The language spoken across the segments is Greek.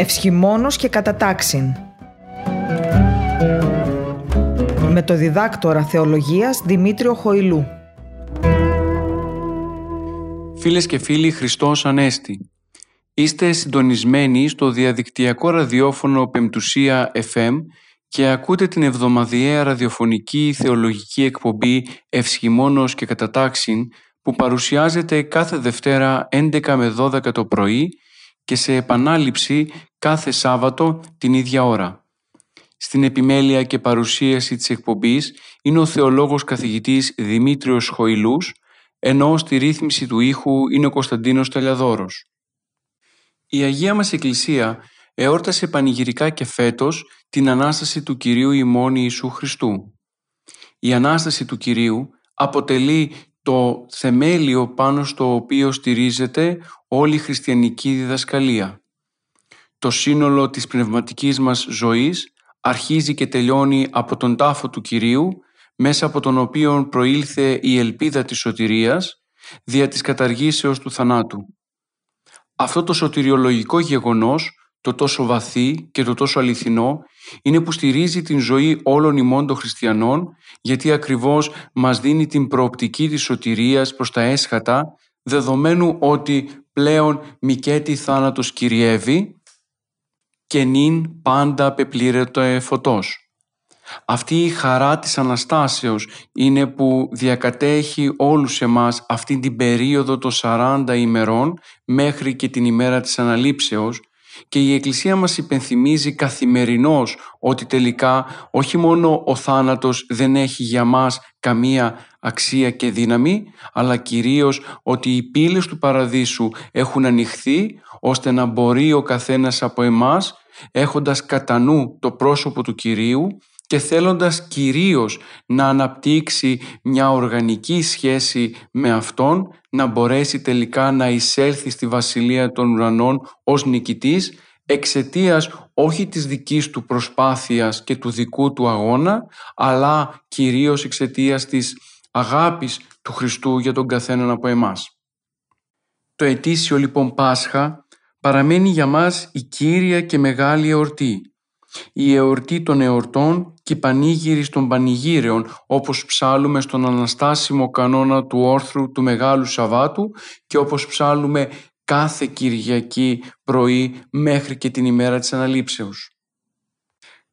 Ευσχημόνος και κατατάξιν. Με το διδάκτορα θεολογίας Δημήτριο Χοηλού. Φίλες και φίλοι Χριστός Ανέστη. Είστε συντονισμένοι στο διαδικτυακό ραδιόφωνο Πεμπτουσία FM και ακούτε την εβδομαδιαία ραδιοφωνική θεολογική εκπομπή Ευσχημόνος και Κατατάξιν που παρουσιάζεται κάθε Δευτέρα 11 με 12 το πρωί και σε επανάληψη κάθε Σάββατο την ίδια ώρα. Στην επιμέλεια και παρουσίαση της εκπομπής είναι ο θεολόγος καθηγητής Δημήτριος Χοηλούς, ενώ στη ρύθμιση του ήχου είναι ο Κωνσταντίνος Τελιαδόρος. Η Αγία μας Εκκλησία εόρτασε πανηγυρικά και φέτος την Ανάσταση του Κυρίου ημών Ιησού Χριστού. Η Ανάσταση του Κυρίου αποτελεί το θεμέλιο πάνω στο οποίο στηρίζεται όλη η χριστιανική διδασκαλία. Το σύνολο της πνευματικής μας ζωής αρχίζει και τελειώνει από τον τάφο του Κυρίου, μέσα από τον οποίο προήλθε η ελπίδα της σωτηρίας, δια της καταργήσεως του θανάτου. Αυτό το σωτηριολογικό γεγονός, το τόσο βαθύ και το τόσο αληθινό, είναι που στηρίζει την ζωή όλων ημών των χριστιανών, γιατί ακριβώς μας δίνει την προοπτική της σωτηρίας προς τα έσχατα, δεδομένου ότι πλέον μικέτη θάνατος κυριεύει και νυν πάντα πεπλήρεται φωτός. Αυτή η χαρά της Αναστάσεως είναι που διακατέχει όλους εμάς αυτή την περίοδο των 40 ημερών μέχρι και την ημέρα της Αναλήψεως και η Εκκλησία μας υπενθυμίζει καθημερινώς ότι τελικά όχι μόνο ο θάνατος δεν έχει για μας καμία αξία και δύναμη, αλλά κυρίως ότι οι πύλες του Παραδείσου έχουν ανοιχθεί ώστε να μπορεί ο καθένας από εμάς έχοντας κατά νου το πρόσωπο του Κυρίου και θέλοντας κυρίως να αναπτύξει μια οργανική σχέση με Αυτόν, να μπορέσει τελικά να εισέλθει στη Βασιλεία των Ουρανών ως νικητής, εξαιτίας όχι της δικής του προσπάθειας και του δικού του αγώνα, αλλά κυρίως εξαιτίας της αγάπης του Χριστού για τον καθέναν από εμάς. Το ετήσιο λοιπόν Πάσχα παραμένει για μας η κύρια και μεγάλη εορτή, η εορτή των εορτών και η πανήγυρη των πανηγύρεων όπως ψάλουμε στον αναστάσιμο κανόνα του όρθρου του Μεγάλου Σαββάτου και όπως ψάλουμε κάθε Κυριακή πρωί μέχρι και την ημέρα της Αναλήψεως.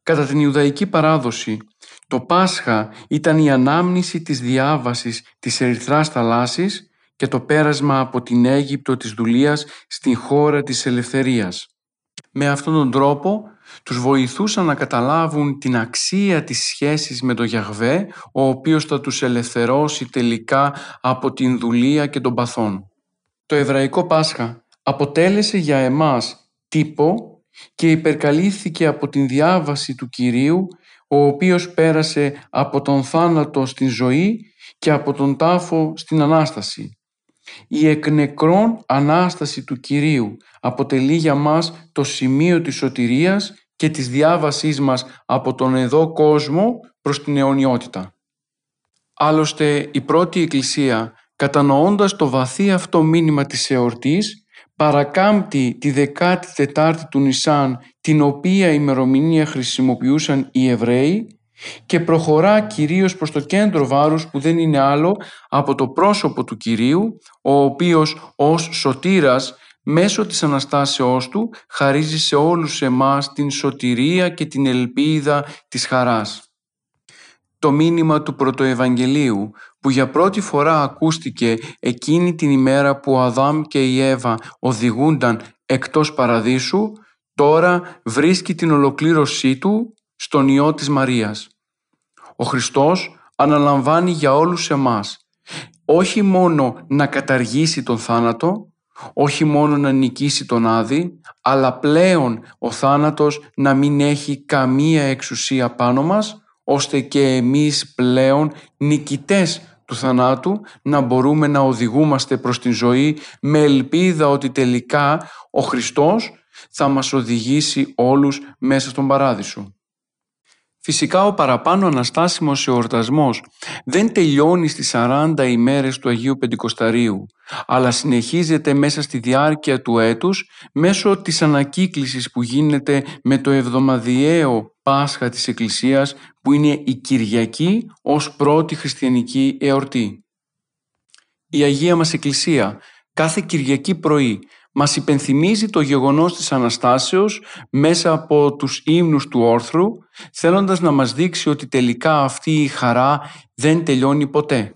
Κατά την Ιουδαϊκή παράδοση, το Πάσχα ήταν η ανάμνηση της διάβασης της Ερυθράς θαλάσσης και το πέρασμα από την Αίγυπτο της δουλείας στην χώρα της ελευθερίας. Με αυτόν τον τρόπο τους βοηθούσαν να καταλάβουν την αξία της σχέσης με τον Γιαχβέ, ο οποίος θα τους ελευθερώσει τελικά από την δουλεία και τον παθών. Το Εβραϊκό Πάσχα αποτέλεσε για εμάς τύπο και υπερκαλύφθηκε από την διάβαση του Κυρίου, ο οποίος πέρασε από τον θάνατο στην ζωή και από τον τάφο στην Ανάσταση. Η εκνεκρόν Ανάσταση του Κυρίου αποτελεί για μας το σημείο της σωτηρίας και της διάβασής μας από τον εδώ κόσμο προς την αιωνιότητα. Άλλωστε η πρώτη Εκκλησία κατανοώντας το βαθύ αυτό μήνυμα της εορτής παρακάμπτει τη 14η του Νισάν την οποία ημερομηνία χρησιμοποιούσαν οι Εβραίοι και προχωρά κυρίως προς το κέντρο βάρους που δεν είναι άλλο από το πρόσωπο του Κυρίου ο οποίος ως σωτήρας μέσω της Αναστάσεώς Του χαρίζει σε όλους εμάς την σωτηρία και την ελπίδα της χαράς. Το μήνυμα του Πρωτοευαγγελίου που για πρώτη φορά ακούστηκε εκείνη την ημέρα που ο Αδάμ και η Εύα οδηγούνταν εκτός παραδείσου, τώρα βρίσκει την ολοκλήρωσή του στον Υιό της Μαρίας. Ο Χριστός αναλαμβάνει για όλους εμάς όχι μόνο να καταργήσει τον θάνατο, όχι μόνο να νικήσει τον Άδη, αλλά πλέον ο θάνατος να μην έχει καμία εξουσία πάνω μας, ώστε και εμείς πλέον νικητές του θανάτου να μπορούμε να οδηγούμαστε προς την ζωή με ελπίδα ότι τελικά ο Χριστός θα μας οδηγήσει όλους μέσα στον Παράδεισο. Φυσικά ο παραπάνω αναστάσιμος εορτασμός δεν τελειώνει στις 40 ημέρες του Αγίου Πεντηκοσταρίου, αλλά συνεχίζεται μέσα στη διάρκεια του έτους μέσω της ανακύκλησης που γίνεται με το εβδομαδιαίο Πάσχα της Εκκλησίας που είναι η Κυριακή ως πρώτη χριστιανική εορτή. Η Αγία μας Εκκλησία κάθε Κυριακή πρωί μας υπενθυμίζει το γεγονός της Αναστάσεως μέσα από τους ύμνους του όρθρου, θέλοντας να μας δείξει ότι τελικά αυτή η χαρά δεν τελειώνει ποτέ.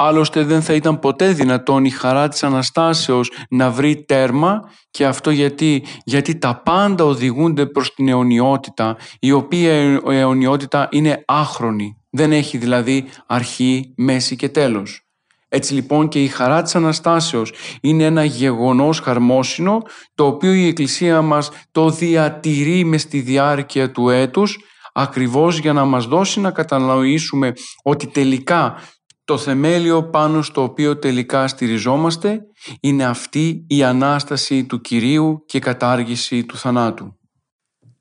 Άλλωστε δεν θα ήταν ποτέ δυνατόν η χαρά της Αναστάσεως να βρει τέρμα και αυτό γιατί, γιατί τα πάντα οδηγούνται προς την αιωνιότητα η οποία η αιωνιότητα είναι άχρονη, δεν έχει δηλαδή αρχή, μέση και τέλος. Έτσι λοιπόν και η χαρά της Αναστάσεως είναι ένα γεγονός χαρμόσυνο το οποίο η Εκκλησία μας το διατηρεί μες στη διάρκεια του έτους ακριβώς για να μας δώσει να κατανοήσουμε ότι τελικά το θεμέλιο πάνω στο οποίο τελικά στηριζόμαστε είναι αυτή η Ανάσταση του Κυρίου και κατάργηση του θανάτου.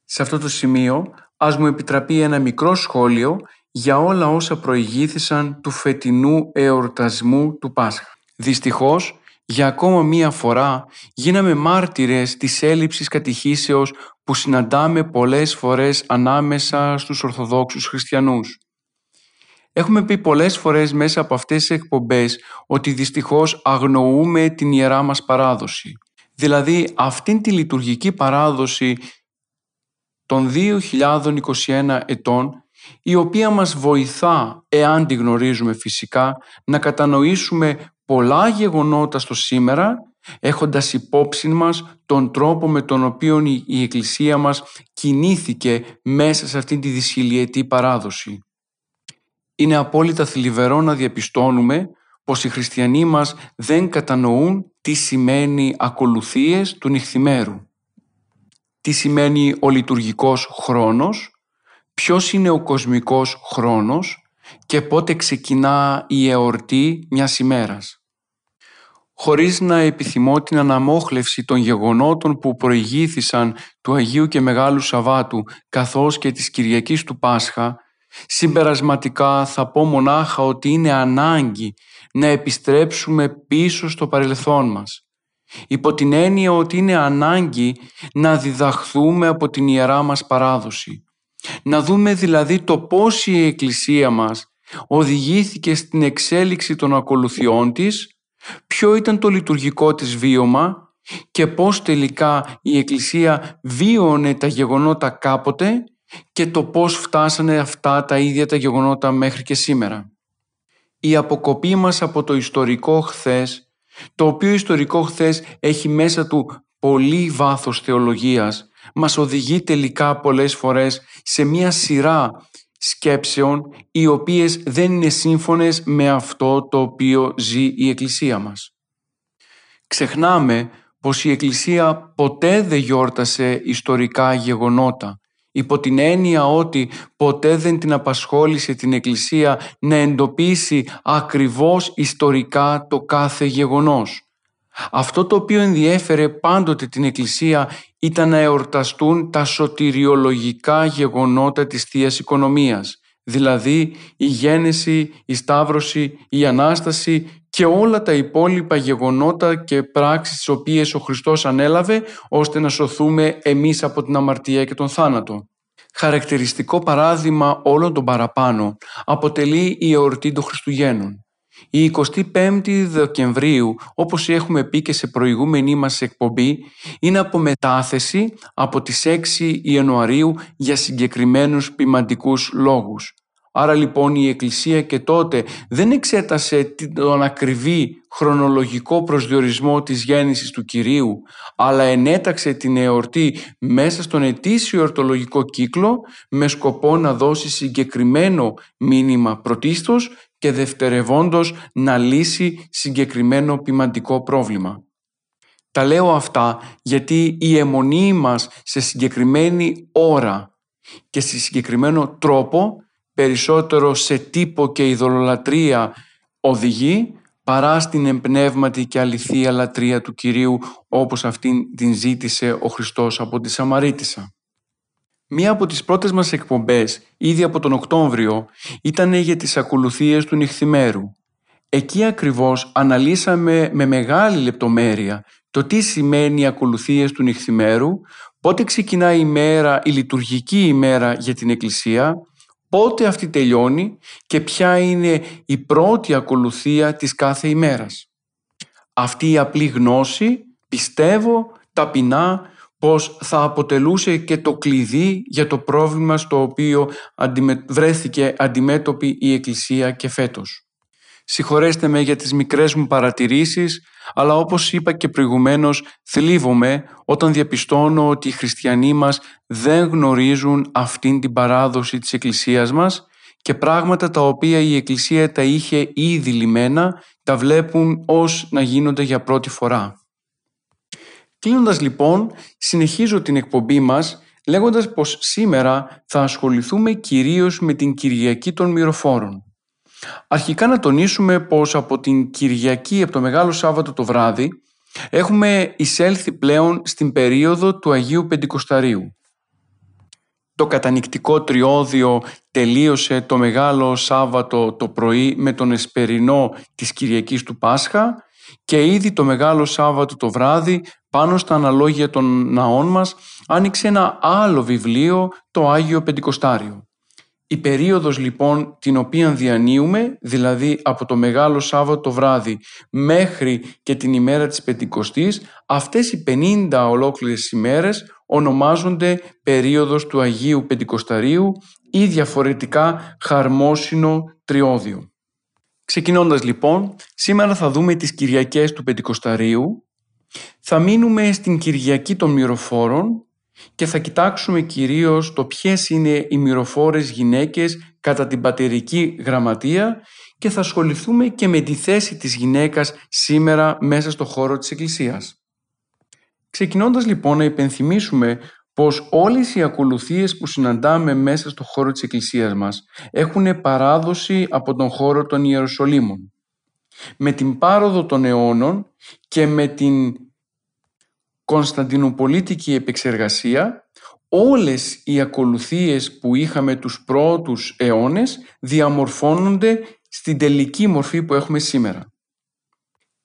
Σε αυτό το σημείο ας μου επιτραπεί ένα μικρό σχόλιο για όλα όσα προηγήθησαν του φετινού εορτασμού του Πάσχα. Δυστυχώς, για ακόμα μία φορά γίναμε μάρτυρες της έλλειψης κατηχήσεως που συναντάμε πολλές φορές ανάμεσα στους Ορθοδόξους Χριστιανούς. Έχουμε πει πολλές φορές μέσα από αυτές τις εκπομπές ότι δυστυχώς αγνοούμε την ιερά μας παράδοση. Δηλαδή αυτήν τη λειτουργική παράδοση των 2021 ετών η οποία μας βοηθά, εάν τη γνωρίζουμε φυσικά, να κατανοήσουμε πολλά γεγονότα στο σήμερα, έχοντας υπόψη μας τον τρόπο με τον οποίο η Εκκλησία μας κινήθηκε μέσα σε αυτήν τη δυσχυλιετή παράδοση. Είναι απόλυτα θλιβερό να διαπιστώνουμε πως οι χριστιανοί μας δεν κατανοούν τι σημαίνει ακολουθίες του νυχθημέρου. Τι σημαίνει ο λειτουργικός χρόνος, ποιος είναι ο κοσμικός χρόνος και πότε ξεκινά η εορτή μιας ημέρας. Χωρίς να επιθυμώ την αναμόχλευση των γεγονότων που προηγήθησαν του Αγίου και Μεγάλου Σαββάτου καθώς και της Κυριακής του Πάσχα, συμπερασματικά θα πω μονάχα ότι είναι ανάγκη να επιστρέψουμε πίσω στο παρελθόν μας. Υπό την έννοια ότι είναι ανάγκη να διδαχθούμε από την Ιερά μας παράδοση να δούμε δηλαδή το πώς η Εκκλησία μας οδηγήθηκε στην εξέλιξη των ακολουθιών της, ποιο ήταν το λειτουργικό της βίωμα και πώς τελικά η Εκκλησία βίωνε τα γεγονότα κάποτε και το πώς φτάσανε αυτά τα ίδια τα γεγονότα μέχρι και σήμερα. Η αποκοπή μας από το ιστορικό χθες, το οποίο ιστορικό χθες έχει μέσα του πολύ βάθος θεολογίας, μας οδηγεί τελικά πολλές φορές σε μια σειρά σκέψεων οι οποίες δεν είναι σύμφωνες με αυτό το οποίο ζει η Εκκλησία μας. Ξεχνάμε πως η Εκκλησία ποτέ δεν γιόρτασε ιστορικά γεγονότα υπό την έννοια ότι ποτέ δεν την απασχόλησε την Εκκλησία να εντοπίσει ακριβώς ιστορικά το κάθε γεγονός. Αυτό το οποίο ενδιέφερε πάντοτε την Εκκλησία ήταν να εορταστούν τα σωτηριολογικά γεγονότα της Θείας Οικονομίας, δηλαδή η γέννηση, η σταύρωση, η Ανάσταση και όλα τα υπόλοιπα γεγονότα και πράξεις τις οποίες ο Χριστός ανέλαβε ώστε να σωθούμε εμείς από την αμαρτία και τον θάνατο. Χαρακτηριστικό παράδειγμα όλων των παραπάνω αποτελεί η εορτή των Χριστουγέννων. Η 25η Δεκεμβρίου, όπως έχουμε πει και σε προηγούμενη μας εκπομπή, είναι από μετάθεση από τις 6 Ιανουαρίου για συγκεκριμένους ποιμαντικούς λόγους. Άρα λοιπόν η Εκκλησία και τότε δεν εξέτασε τον ακριβή χρονολογικό προσδιορισμό της γέννησης του Κυρίου, αλλά ενέταξε την εορτή μέσα στον ετήσιο εορτολογικό κύκλο με σκοπό να δώσει συγκεκριμένο μήνυμα πρωτίστως και δευτερευόντως να λύσει συγκεκριμένο ποιμαντικό πρόβλημα. Τα λέω αυτά γιατί η αιμονή μας σε συγκεκριμένη ώρα και σε συγκεκριμένο τρόπο περισσότερο σε τύπο και ειδωλολατρεία οδηγεί παρά στην εμπνεύματη και αληθεία λατρεία του Κυρίου όπως αυτήν την ζήτησε ο Χριστός από τη Σαμαρίτισσα. Μία από τις πρώτες μας εκπομπές, ήδη από τον Οκτώβριο, ήταν για τις ακολουθίες του νυχθημέρου. Εκεί ακριβώς αναλύσαμε με μεγάλη λεπτομέρεια το τι σημαίνει οι ακολουθίες του νυχθημέρου, πότε ξεκινάει η μέρα, η λειτουργική ημέρα για την Εκκλησία, πότε αυτή τελειώνει και ποια είναι η πρώτη ακολουθία της κάθε ημέρας. Αυτή η απλή γνώση, πιστεύω, ταπεινά, πως θα αποτελούσε και το κλειδί για το πρόβλημα στο οποίο βρέθηκε αντιμέτωπη η Εκκλησία και φέτος. Συγχωρέστε με για τις μικρές μου παρατηρήσεις, αλλά όπως είπα και προηγουμένως θλίβομαι όταν διαπιστώνω ότι οι χριστιανοί μας δεν γνωρίζουν αυτήν την παράδοση της Εκκλησίας μας και πράγματα τα οποία η Εκκλησία τα είχε ήδη λιμένα τα βλέπουν ως να γίνονται για πρώτη φορά. Κλείνοντας λοιπόν, συνεχίζω την εκπομπή μας λέγοντας πως σήμερα θα ασχοληθούμε κυρίως με την Κυριακή των Μυροφόρων. Αρχικά να τονίσουμε πως από την Κυριακή, από το Μεγάλο Σάββατο το βράδυ, έχουμε εισέλθει πλέον στην περίοδο του Αγίου Πεντηκοσταρίου. Το κατανικτικό τριώδιο τελείωσε το Μεγάλο Σάββατο το πρωί με τον εσπερινό της Κυριακής του Πάσχα και ήδη το Μεγάλο Σάββατο το βράδυ πάνω στα αναλόγια των ναών μας άνοιξε ένα άλλο βιβλίο, το Άγιο Πεντηκοστάριο. Η περίοδος λοιπόν την οποία διανύουμε, δηλαδή από το Μεγάλο Σάββατο το βράδυ μέχρι και την ημέρα της Πεντηκοστής, αυτές οι 50 ολόκληρες ημέρες ονομάζονται περίοδος του Αγίου Πεντηκοσταρίου ή διαφορετικά χαρμόσυνο τριώδιο. Ξεκινώντας λοιπόν, σήμερα θα δούμε τις Κυριακές του Πεντηκοσταρίου, θα μείνουμε στην Κυριακή των Μυροφόρων και θα κοιτάξουμε κυρίως το ποιες είναι οι μυροφόρες γυναίκες κατά την πατερική γραμματεία και θα ασχοληθούμε και με τη θέση της γυναίκας σήμερα μέσα στο χώρο της Εκκλησίας. Ξεκινώντας λοιπόν να υπενθυμίσουμε πως όλες οι ακολουθίες που συναντάμε μέσα στο χώρο της Εκκλησίας μας έχουν παράδοση από τον χώρο των Ιεροσολύμων. Με την πάροδο των αιώνων και με την Κωνσταντινοπολίτικη επεξεργασία όλες οι ακολουθίες που είχαμε τους πρώτους αιώνες διαμορφώνονται στην τελική μορφή που έχουμε σήμερα.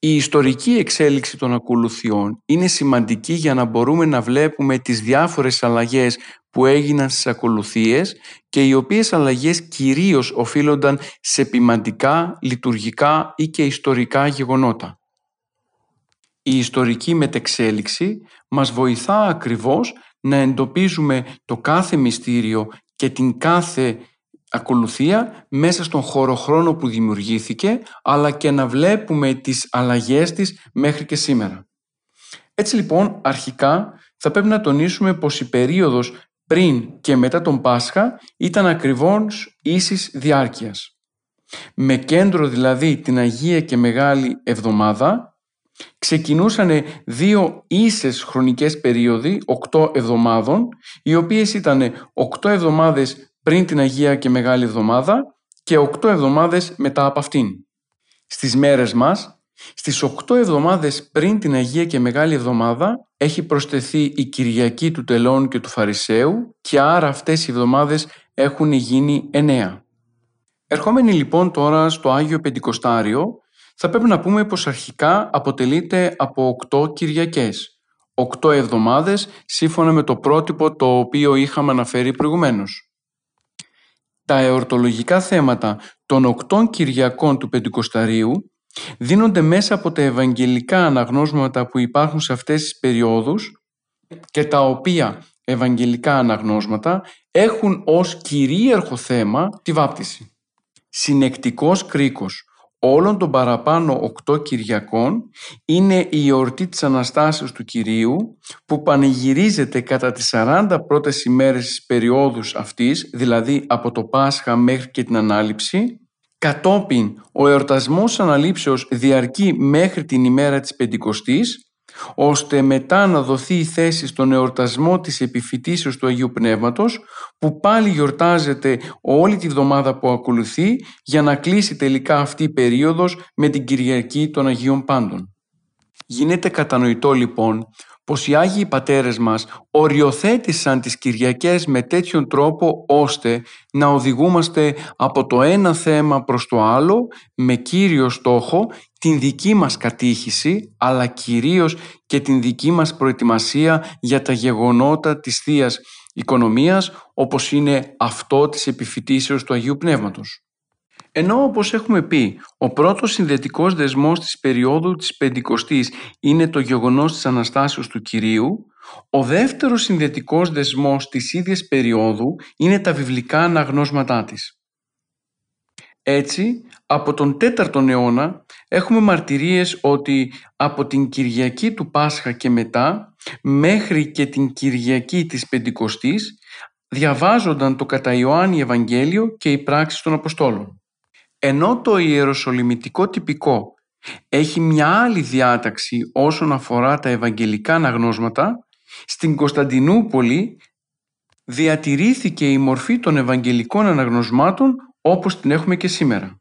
Η ιστορική εξέλιξη των ακολουθιών είναι σημαντική για να μπορούμε να βλέπουμε τις διάφορες αλλαγές που έγιναν στις ακολουθίες και οι οποίες αλλαγές κυρίως οφείλονταν σε ποιμαντικά, λειτουργικά ή και ιστορικά γεγονότα. Η ιστορική μετεξέλιξη μας βοηθά ακριβώς να εντοπίζουμε το κάθε μυστήριο και την κάθε ακολουθία μέσα στον χωροχρόνο που δημιουργήθηκε αλλά και να βλέπουμε τις αλλαγές της μέχρι και σήμερα. Έτσι λοιπόν αρχικά θα πρέπει να τονίσουμε πως η περίοδος πριν και μετά τον Πάσχα ήταν ακριβώς ίσης διάρκειας. Με κέντρο δηλαδή την Αγία και Μεγάλη Εβδομάδα ξεκινούσαν δύο ίσες χρονικές περίοδοι, 8 εβδομάδων, οι οποίες ήταν 8 εβδομάδες πριν την Αγία και Μεγάλη Εβδομάδα και 8 εβδομάδες μετά από αυτήν. Στις μέρες μας, στις 8 εβδομάδες πριν την Αγία και Μεγάλη Εβδομάδα έχει προσθεθεί η Κυριακή του Τελών και του Φαρισαίου και άρα αυτές οι εβδομάδες έχουν γίνει 9. Ερχόμενοι λοιπόν τώρα στο Άγιο Πεντηκοστάριο, θα πρέπει να πούμε πως αρχικά αποτελείται από 8 Κυριακές, 8 εβδομάδες σύμφωνα με το πρότυπο το οποίο είχαμε αναφέρει προηγουμένως. Τα εορτολογικά θέματα των 8 Κυριακών του Πεντηκοσταρίου δίνονται μέσα από τα ευαγγελικά αναγνώσματα που υπάρχουν σε αυτές τις περιόδους και τα οποία ευαγγελικά αναγνώσματα έχουν ως κυρίαρχο θέμα τη βάπτιση. Συνεκτικός κρίκος όλων των παραπάνω οκτώ Κυριακών είναι η εορτή της Αναστάσεως του Κυρίου που πανηγυρίζεται κατά τις 40 πρώτες ημέρες της περιόδους αυτής, δηλαδή από το Πάσχα μέχρι και την Ανάληψη. Κατόπιν ο εορτασμός Αναλήψεως διαρκεί μέχρι την ημέρα της Πεντηκοστής ώστε μετά να δοθεί η θέση στον εορτασμό της επιφυτίσεως του Αγίου Πνεύματος που πάλι γιορτάζεται όλη τη βδομάδα που ακολουθεί για να κλείσει τελικά αυτή η περίοδος με την Κυριακή των Αγίων Πάντων. Γίνεται κατανοητό λοιπόν πως οι Άγιοι Πατέρες μας οριοθέτησαν τις Κυριακές με τέτοιον τρόπο ώστε να οδηγούμαστε από το ένα θέμα προς το άλλο με κύριο στόχο την δική μας κατήχηση αλλά κυρίως και την δική μας προετοιμασία για τα γεγονότα της θείας Οικονομίας όπως είναι αυτό της επιφυτίσεως του Αγίου Πνεύματος. Ενώ όπως έχουμε πει, ο πρώτος συνδετικός δεσμός της περίοδου της Πεντηκοστής είναι το γεγονός της Αναστάσεως του Κυρίου, ο δεύτερος συνδετικός δεσμός της ίδιας περίοδου είναι τα βιβλικά αναγνώσματά της. Έτσι, από τον 4ο αιώνα έχουμε μαρτυρίες ότι από την Κυριακή του Πάσχα και μετά μέχρι και την Κυριακή της Πεντηκοστής διαβάζονταν το κατά Ιωάννη Ευαγγέλιο και οι πράξεις των Αποστόλων. Ενώ το ιεροσολυμητικό τυπικό έχει μια άλλη διάταξη όσον αφορά τα ευαγγελικά αναγνώσματα, στην Κωνσταντινούπολη διατηρήθηκε η μορφή των ευαγγελικών αναγνωσμάτων όπως την έχουμε και σήμερα.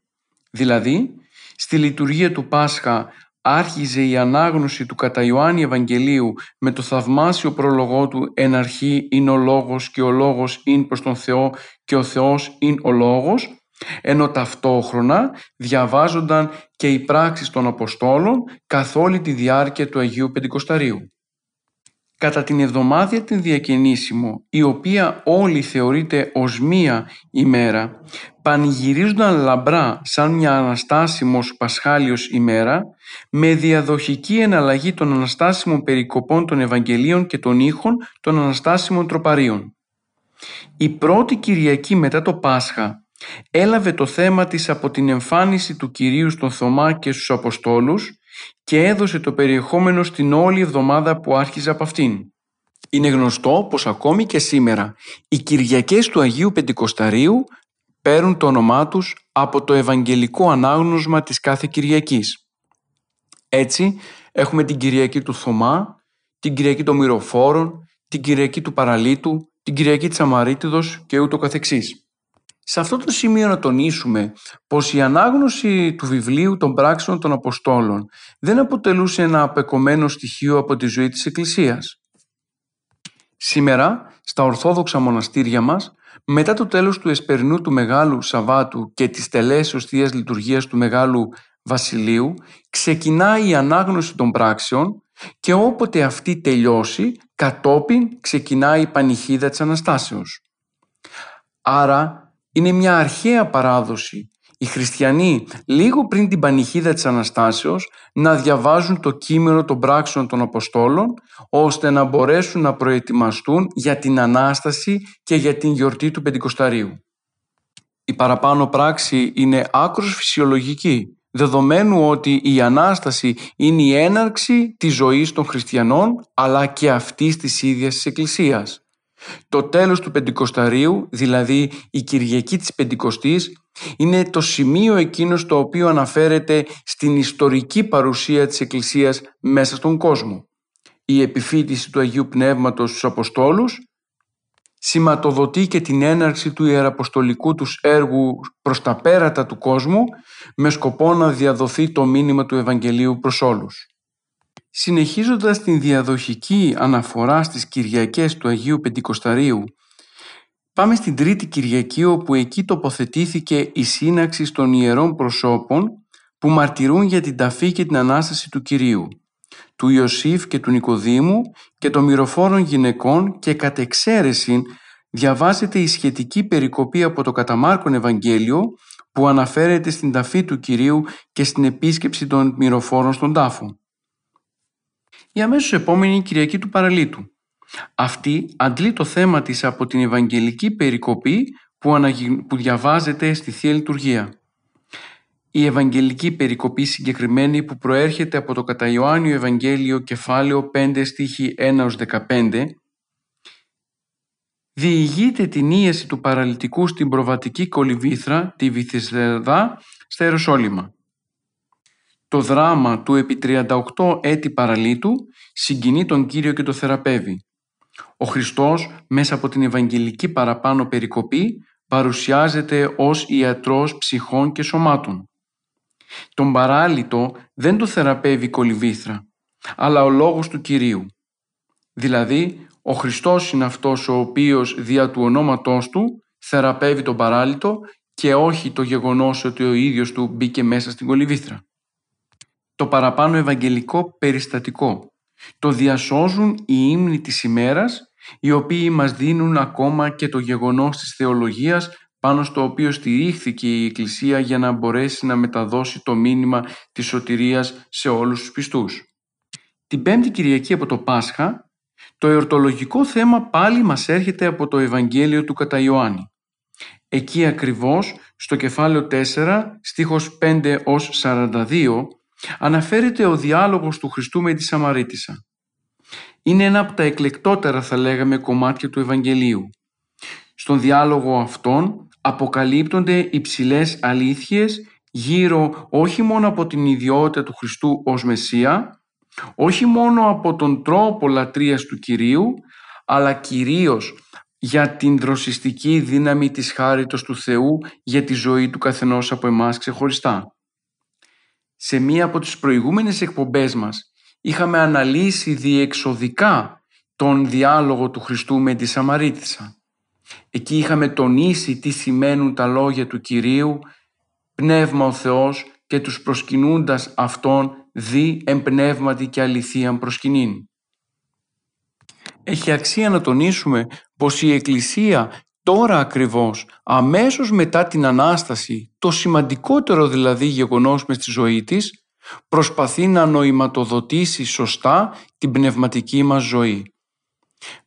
Δηλαδή, στη λειτουργία του Πάσχα άρχιζε η ανάγνωση του κατά Ιωάννη Ευαγγελίου με το θαυμάσιο προλογό του «Εν αρχή είναι ο Λόγος και ο Λόγος είναι προς τον Θεό και ο Θεός είναι ο Λόγος» ενώ ταυτόχρονα διαβάζονταν και οι πράξεις των Αποστόλων καθ' όλη τη διάρκεια του Αγίου Πεντηκοσταρίου. Κατά την εβδομάδια την διακαινήσιμο, η οποία όλη θεωρείται ως μία ημέρα, πανηγυρίζονταν λαμπρά σαν μια Αναστάσιμος Πασχάλιος ημέρα, με διαδοχική εναλλαγή των Αναστάσιμων περικοπών των Ευαγγελίων και των ήχων των Αναστάσιμων τροπαρίων. Η πρώτη Κυριακή μετά το Πάσχα έλαβε το θέμα της από την εμφάνιση του Κυρίου στον Θωμά και στους Αποστόλους και έδωσε το περιεχόμενο στην όλη εβδομάδα που άρχιζε από αυτήν. Είναι γνωστό πως ακόμη και σήμερα οι Κυριακές του Αγίου Πεντηκοσταρίου παίρνουν το όνομά τους από το Ευαγγελικό Ανάγνωσμα της κάθε Κυριακής. Έτσι έχουμε την Κυριακή του Θωμά, την Κυριακή των Μυροφόρων, την Κυριακή του Παραλίτου, την Κυριακή της Αμαρίτιδος και ούτω καθεξής. Σε αυτό το σημείο να τονίσουμε πως η ανάγνωση του βιβλίου των πράξεων των Αποστόλων δεν αποτελούσε ένα απεκομμένο στοιχείο από τη ζωή της Εκκλησίας. Σήμερα, στα Ορθόδοξα μοναστήρια μας, μετά το τέλος του Εσπερινού του Μεγάλου Σαββάτου και της τελέσεως Θείας Λειτουργίας του Μεγάλου Βασιλείου, ξεκινάει η ανάγνωση των πράξεων και όποτε αυτή τελειώσει, κατόπιν ξεκινάει η πανηχίδα της Αναστάσεως. Άρα είναι μια αρχαία παράδοση οι χριστιανοί λίγο πριν την πανηχίδα της Αναστάσεως να διαβάζουν το κείμενο των πράξεων των Αποστόλων ώστε να μπορέσουν να προετοιμαστούν για την Ανάσταση και για την γιορτή του Πεντηκοσταρίου. Η παραπάνω πράξη είναι άκρος φυσιολογική δεδομένου ότι η Ανάσταση είναι η έναρξη της ζωής των χριστιανών αλλά και αυτής της ίδιας της Εκκλησίας. Το τέλος του Πεντηκοσταρίου, δηλαδή η Κυριακή της Πεντηκοστής, είναι το σημείο εκείνος στο οποίο αναφέρεται στην ιστορική παρουσία της Εκκλησίας μέσα στον κόσμο. Η επιφύτηση του Αγίου Πνεύματος στους Αποστόλους σηματοδοτεί και την έναρξη του ιεραποστολικού τους έργου προς τα πέρατα του κόσμου με σκοπό να διαδοθεί το μήνυμα του Ευαγγελίου προς όλους. Συνεχίζοντας την διαδοχική αναφορά στις Κυριακές του Αγίου Πεντηκοσταρίου, πάμε στην Τρίτη Κυριακή όπου εκεί τοποθετήθηκε η σύναξη των ιερών προσώπων που μαρτυρούν για την ταφή και την Ανάσταση του Κυρίου, του Ιωσήφ και του Νικοδήμου και των μυροφόρων γυναικών και κατ' εξαίρεση διαβάζεται η σχετική περικοπή από το Καταμάρκον Ευαγγέλιο που αναφέρεται στην ταφή του Κυρίου και στην επίσκεψη των μυροφόρων στον τάφο η αμέσως επόμενη Κυριακή του Παραλίτου. Αυτή αντλεί το θέμα της από την Ευαγγελική περικοπή που, που διαβάζεται στη Θεία Λειτουργία. Η Ευαγγελική περικοπή συγκεκριμένη που προέρχεται από το κατά Ιωάννιο Ευαγγέλιο κεφάλαιο 5 στίχη 1 15 διηγείται την ίαση του παραλυτικού στην προβατική κολυβήθρα, τη Βυθισδεδά, στα Ιεροσόλυμα. Το δράμα του επί 38 έτη παραλίτου συγκινεί τον Κύριο και το θεραπεύει. Ο Χριστός μέσα από την Ευαγγελική παραπάνω περικοπή παρουσιάζεται ως ιατρός ψυχών και σωμάτων. Τον παράλυτο δεν το θεραπεύει η κολυβήθρα, αλλά ο λόγος του Κυρίου. Δηλαδή, ο Χριστός είναι αυτός ο οποίος δια του ονόματός του θεραπεύει τον παράλυτο και όχι το γεγονός ότι ο ίδιος του μπήκε μέσα στην κολυβήθρα. Το παραπάνω ευαγγελικό περιστατικό. Το διασώζουν οι ύμνοι της ημέρας, οι οποίοι μας δίνουν ακόμα και το γεγονός της θεολογίας πάνω στο οποίο στηρίχθηκε η Εκκλησία για να μπορέσει να μεταδώσει το μήνυμα της σωτηρίας σε όλους τους πιστούς. Την πέμπτη Κυριακή από το Πάσχα, το εορτολογικό θέμα πάλι μας έρχεται από το Ευαγγέλιο του κατά Ιωάννη. Εκεί ακριβώς, στο κεφάλαιο 4, στίχος 5 ως 42, αναφέρεται ο διάλογος του Χριστού με τη Σαμαρίτισσα. Είναι ένα από τα εκλεκτότερα θα λέγαμε κομμάτια του Ευαγγελίου. Στον διάλογο αυτόν αποκαλύπτονται υψηλές αλήθειες γύρω όχι μόνο από την ιδιότητα του Χριστού ως Μεσσία, όχι μόνο από τον τρόπο λατρείας του Κυρίου, αλλά κυρίως για την δροσιστική δύναμη της χάριτος του Θεού για τη ζωή του καθενός από εμάς ξεχωριστά. Σε μία από τις προηγούμενες εκπομπές μας είχαμε αναλύσει διεξοδικά τον διάλογο του Χριστού με τη Σαμαρίτισσα. Εκεί είχαμε τονίσει τι σημαίνουν τα λόγια του Κυρίου «Πνεύμα ο Θεός και τους προσκυνούντας Αυτόν δι εμπνεύματι και αληθείαν προσκυνήν». Έχει αξία να τονίσουμε πως η Εκκλησία τώρα ακριβώς, αμέσως μετά την Ανάσταση, το σημαντικότερο δηλαδή γεγονός μες στη ζωή της, προσπαθεί να νοηματοδοτήσει σωστά την πνευματική μας ζωή.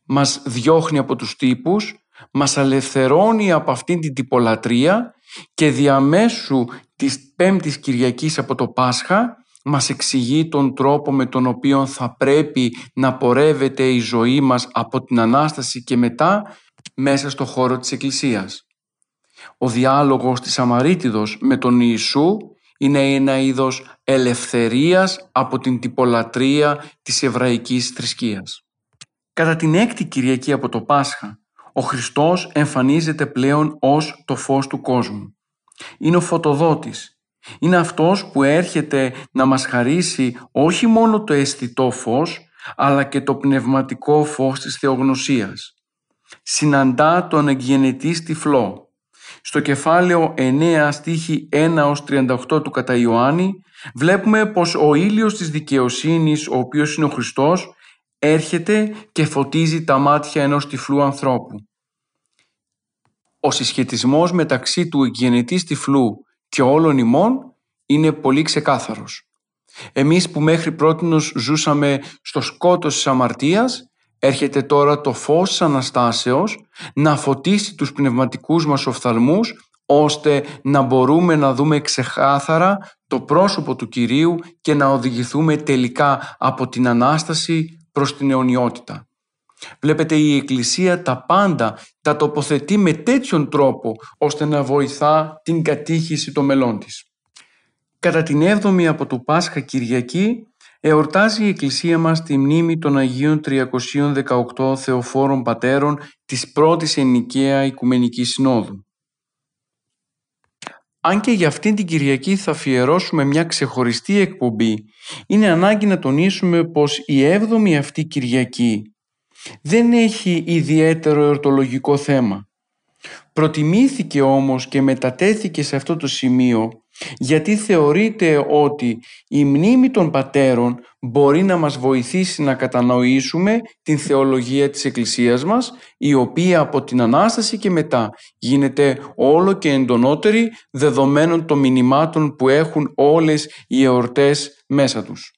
Μας διώχνει από τους τύπους, μας αλευθερώνει από αυτήν την τυπολατρεία και διαμέσου της Πέμπτης Κυριακής από το Πάσχα μας εξηγεί τον τρόπο με τον οποίο θα πρέπει να πορεύεται η ζωή μας από την Ανάσταση και μετά μέσα στο χώρο της Εκκλησίας. Ο διάλογος της Αμαρίτιδος με τον Ιησού είναι ένα είδος ελευθερίας από την τυπολατρεία της εβραϊκής θρησκείας. Κατά την έκτη Κυριακή από το Πάσχα, ο Χριστός εμφανίζεται πλέον ως το φως του κόσμου. Είναι ο φωτοδότης. Είναι αυτός που έρχεται να μας χαρίσει όχι μόνο το αισθητό φως, αλλά και το πνευματικό φως της θεογνωσίας. Συναντά τον εγγενετή τυφλό. Στο κεφάλαιο 9 στίχη 1 38 του κατά Ιωάννη βλέπουμε πως ο ήλιος της δικαιοσύνης, ο οποίος είναι ο Χριστός, έρχεται και φωτίζει τα μάτια ενός τυφλού ανθρώπου. Ο συσχετισμός μεταξύ του γενετής τυφλού και όλων ημών είναι πολύ ξεκάθαρος. Εμείς που μέχρι πρότινος ζούσαμε στο σκότος της αμαρτίας, έρχεται τώρα το φως της Αναστάσεως να φωτίσει τους πνευματικούς μας οφθαλμούς, ώστε να μπορούμε να δούμε ξεκάθαρα το πρόσωπο του Κυρίου και να οδηγηθούμε τελικά από την Ανάσταση προς την αιωνιότητα. Βλέπετε η Εκκλησία τα πάντα τα τοποθετεί με τέτοιον τρόπο ώστε να βοηθά την κατήχηση των μελών της. Κατά την 7η από το Πάσχα Κυριακή εορτάζει η Εκκλησία μας τη μνήμη των Αγίων 318 Θεοφόρων Πατέρων της πρώτης ενοικαία Οικουμενικής Συνόδου. Αν και για αυτήν την Κυριακή θα αφιερώσουμε μια ξεχωριστή εκπομπή, είναι ανάγκη να τονίσουμε πως η έβδομη αυτή Κυριακή δεν έχει ιδιαίτερο εορτολογικό θέμα. Προτιμήθηκε όμως και μετατέθηκε σε αυτό το σημείο γιατί θεωρείται ότι η μνήμη των πατέρων μπορεί να μας βοηθήσει να κατανοήσουμε την θεολογία της Εκκλησίας μας η οποία από την Ανάσταση και μετά γίνεται όλο και εντονότερη δεδομένων των μηνυμάτων που έχουν όλες οι εορτές μέσα τους.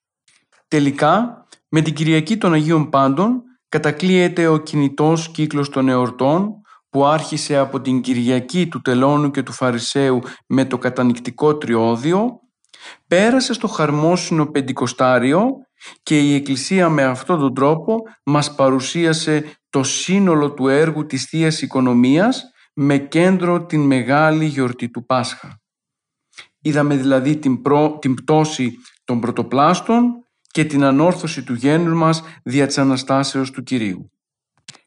Τελικά, με την Κυριακή των Αγίων Πάντων κατακλείεται ο κινητός κύκλος των εορτών που άρχισε από την Κυριακή του Τελώνου και του Φαρισαίου με το κατανικτικό τριώδιο, πέρασε στο χαρμόσυνο Πεντηκοστάριο και η Εκκλησία με αυτόν τον τρόπο μας παρουσίασε το σύνολο του έργου της θείας Οικονομίας με κέντρο την μεγάλη γιορτή του Πάσχα. Είδαμε δηλαδή την, την πτώση των πρωτοπλάστων και την ανόρθωση του γένους μας δια της Αναστάσεως του Κυρίου.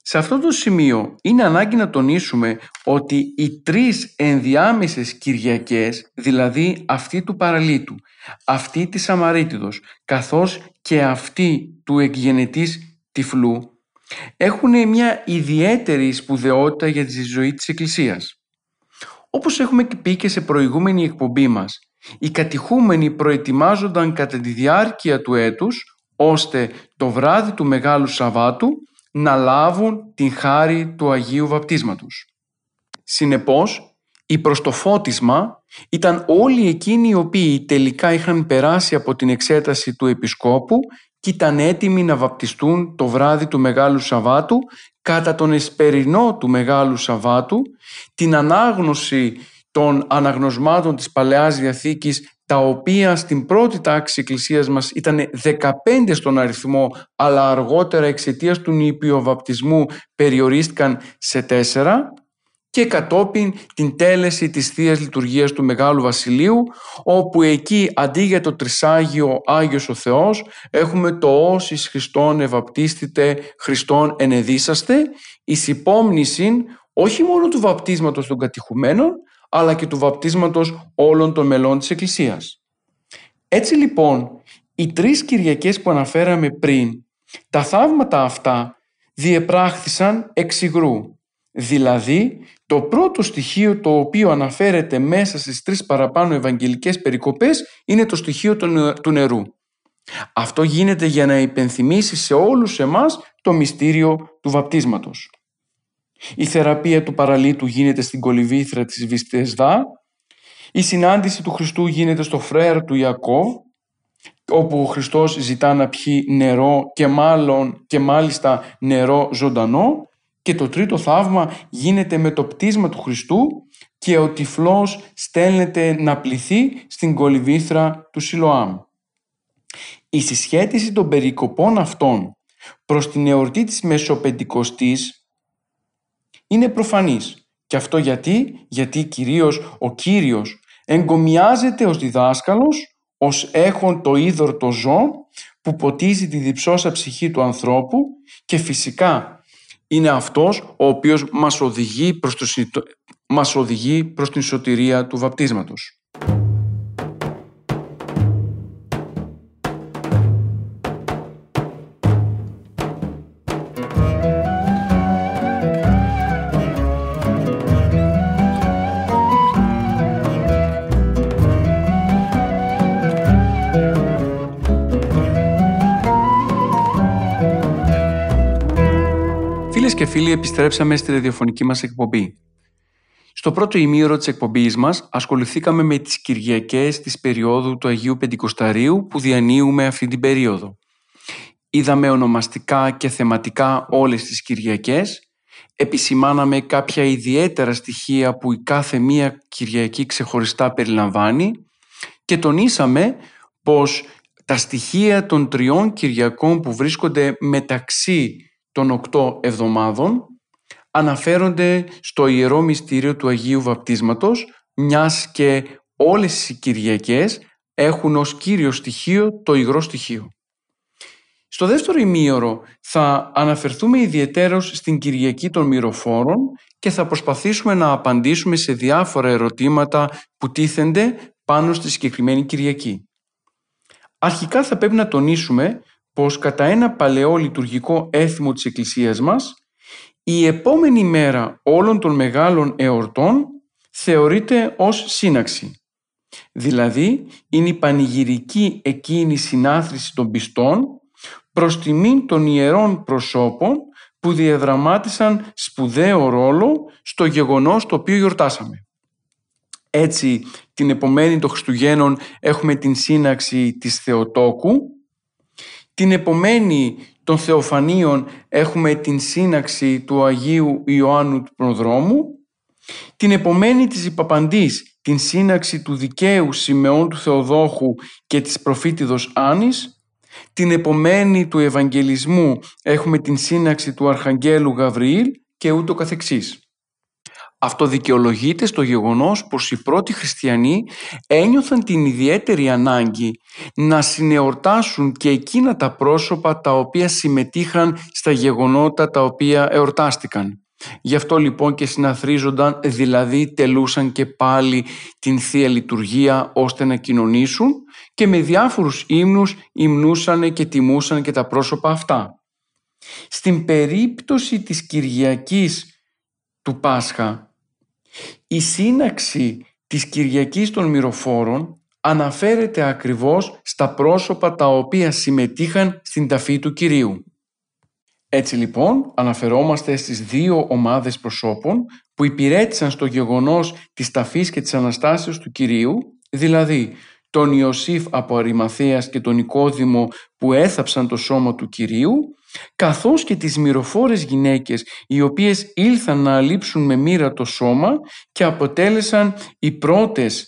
Σε αυτό το σημείο είναι ανάγκη να τονίσουμε ότι οι τρεις ενδιάμεσες Κυριακές, δηλαδή αυτή του Παραλίτου, αυτή της Σαμαρίτιδος, καθώς και αυτή του εκγενετής τυφλού, έχουν μια ιδιαίτερη σπουδαιότητα για τη ζωή της Εκκλησίας. Όπως έχουμε πει και σε προηγούμενη εκπομπή μας, οι κατηχούμενοι προετοιμάζονταν κατά τη διάρκεια του έτους ώστε το βράδυ του Μεγάλου Σαββάτου να λάβουν την χάρη του Αγίου Βαπτίσματος. Συνεπώς, η προς το φώτισμα ήταν όλοι εκείνοι οι οποίοι τελικά είχαν περάσει από την εξέταση του Επισκόπου και ήταν έτοιμοι να βαπτιστούν το βράδυ του Μεγάλου Σαββάτου κατά τον εσπερινό του Μεγάλου Σαββάτου, την ανάγνωση των αναγνωσμάτων της Παλαιάς Διαθήκης τα οποία στην πρώτη τάξη εκκλησίας μας ήταν 15 στον αριθμό αλλά αργότερα εξαιτίας του νηπιοβαπτισμού περιορίστηκαν σε 4 και κατόπιν την τέλεση της Θείας Λειτουργίας του Μεγάλου Βασιλείου όπου εκεί αντί για το Τρισάγιο Άγιος ο Θεός έχουμε το όσις Χριστόν ευαπτίστητε Χριστόν ενεδίσαστε εις υπόμνησιν όχι μόνο του βαπτίσματος των κατηχουμένων αλλά και του βαπτίσματος όλων των μελών της Εκκλησίας. Έτσι λοιπόν, οι τρεις Κυριακές που αναφέραμε πριν, τα θαύματα αυτά διεπράχθησαν εξ υγρού. Δηλαδή, το πρώτο στοιχείο το οποίο αναφέρεται μέσα στις τρεις παραπάνω ευαγγελικές περικοπές είναι το στοιχείο του νερού. Αυτό γίνεται για να υπενθυμίσει σε όλους εμάς το μυστήριο του βαπτίσματος. Η θεραπεία του παραλίτου γίνεται στην κολυβήθρα της Βιστεσδά. Η συνάντηση του Χριστού γίνεται στο φρέαρ του Ιακώβ, όπου ο Χριστός ζητά να πιει νερό και μάλλον και μάλιστα νερό ζωντανό. Και το τρίτο θαύμα γίνεται με το πτήσμα του Χριστού και ο τυφλός στέλνεται να πληθεί στην κολυβήθρα του Σιλοάμ. Η συσχέτιση των περικοπών αυτών προς την εορτή της Μεσοπεντηκοστής είναι προφανής. Και αυτό γιατί, γιατί κυρίως ο Κύριος εγκομιάζεται ως διδάσκαλος, ως έχον το είδωρ το ζώο που ποτίζει τη διψώσα ψυχή του ανθρώπου και φυσικά είναι αυτός ο οποίος μας οδηγεί προς, το, μας οδηγεί προς την σωτηρία του βαπτίσματος. Φίλοι, επιστρέψαμε στη ραδιοφωνική μας εκπομπή. Στο πρώτο ημίωρο της εκπομπής μας ασχοληθήκαμε με τις Κυριακές της περίοδου του Αγίου Πεντηκοσταρίου που διανύουμε αυτή την περίοδο. Είδαμε ονομαστικά και θεματικά όλες τις Κυριακές, επισημάναμε κάποια ιδιαίτερα στοιχεία που η κάθε μία Κυριακή ξεχωριστά περιλαμβάνει και τονίσαμε πως τα στοιχεία των τριών Κυριακών που βρίσκονται μεταξύ των οκτώ εβδομάδων αναφέρονται στο Ιερό Μυστήριο του Αγίου Βαπτίσματος μιας και όλες οι Κυριακές έχουν ως κύριο στοιχείο το υγρό στοιχείο. Στο δεύτερο ημίωρο θα αναφερθούμε ιδιαιτέρως στην Κυριακή των Μυροφόρων και θα προσπαθήσουμε να απαντήσουμε σε διάφορα ερωτήματα που τίθενται πάνω στη συγκεκριμένη Κυριακή. Αρχικά θα πρέπει να τονίσουμε πως κατά ένα παλαιό λειτουργικό έθιμο της Εκκλησίας μας η επόμενη μέρα όλων των μεγάλων εορτών θεωρείται ως σύναξη. Δηλαδή είναι η πανηγυρική εκείνη συνάθρηση των πιστών προς τιμήν των ιερών προσώπων που διαδραμάτισαν σπουδαίο ρόλο στο γεγονός το οποίο γιορτάσαμε. Έτσι την επομένη των Χριστουγέννων έχουμε την σύναξη της Θεοτόκου την επομένη των Θεοφανίων έχουμε την σύναξη του Αγίου Ιωάννου του Προδρόμου. Την επομένη της Υπαπαντής την σύναξη του δικαίου Σιμεών του Θεοδόχου και της προφήτηδος Άνης. Την επομένη του Ευαγγελισμού έχουμε την σύναξη του Αρχαγγέλου Γαβριήλ και ούτω καθεξής. Αυτό δικαιολογείται στο γεγονός πως οι πρώτοι χριστιανοί ένιωθαν την ιδιαίτερη ανάγκη να συνεορτάσουν και εκείνα τα πρόσωπα τα οποία συμμετείχαν στα γεγονότα τα οποία εορτάστηκαν. Γι' αυτό λοιπόν και συναθρίζονταν, δηλαδή τελούσαν και πάλι την Θεία Λειτουργία ώστε να κοινωνήσουν και με διάφορους ύμνους υμνούσαν και τιμούσαν και τα πρόσωπα αυτά. Στην περίπτωση της Κυριακής του Πάσχα, η σύναξη της Κυριακής των Μυροφόρων αναφέρεται ακριβώς στα πρόσωπα τα οποία συμμετείχαν στην ταφή του Κυρίου. Έτσι λοιπόν αναφερόμαστε στις δύο ομάδες προσώπων που υπηρέτησαν στο γεγονός της ταφής και της Αναστάσεως του Κυρίου, δηλαδή τον Ιωσήφ από Αρημαθίας και τον Νικόδημο που έθαψαν το σώμα του Κυρίου, καθώς και τις μυροφόρες γυναίκες οι οποίες ήλθαν να αλείψουν με μοίρα το σώμα και αποτέλεσαν οι πρώτες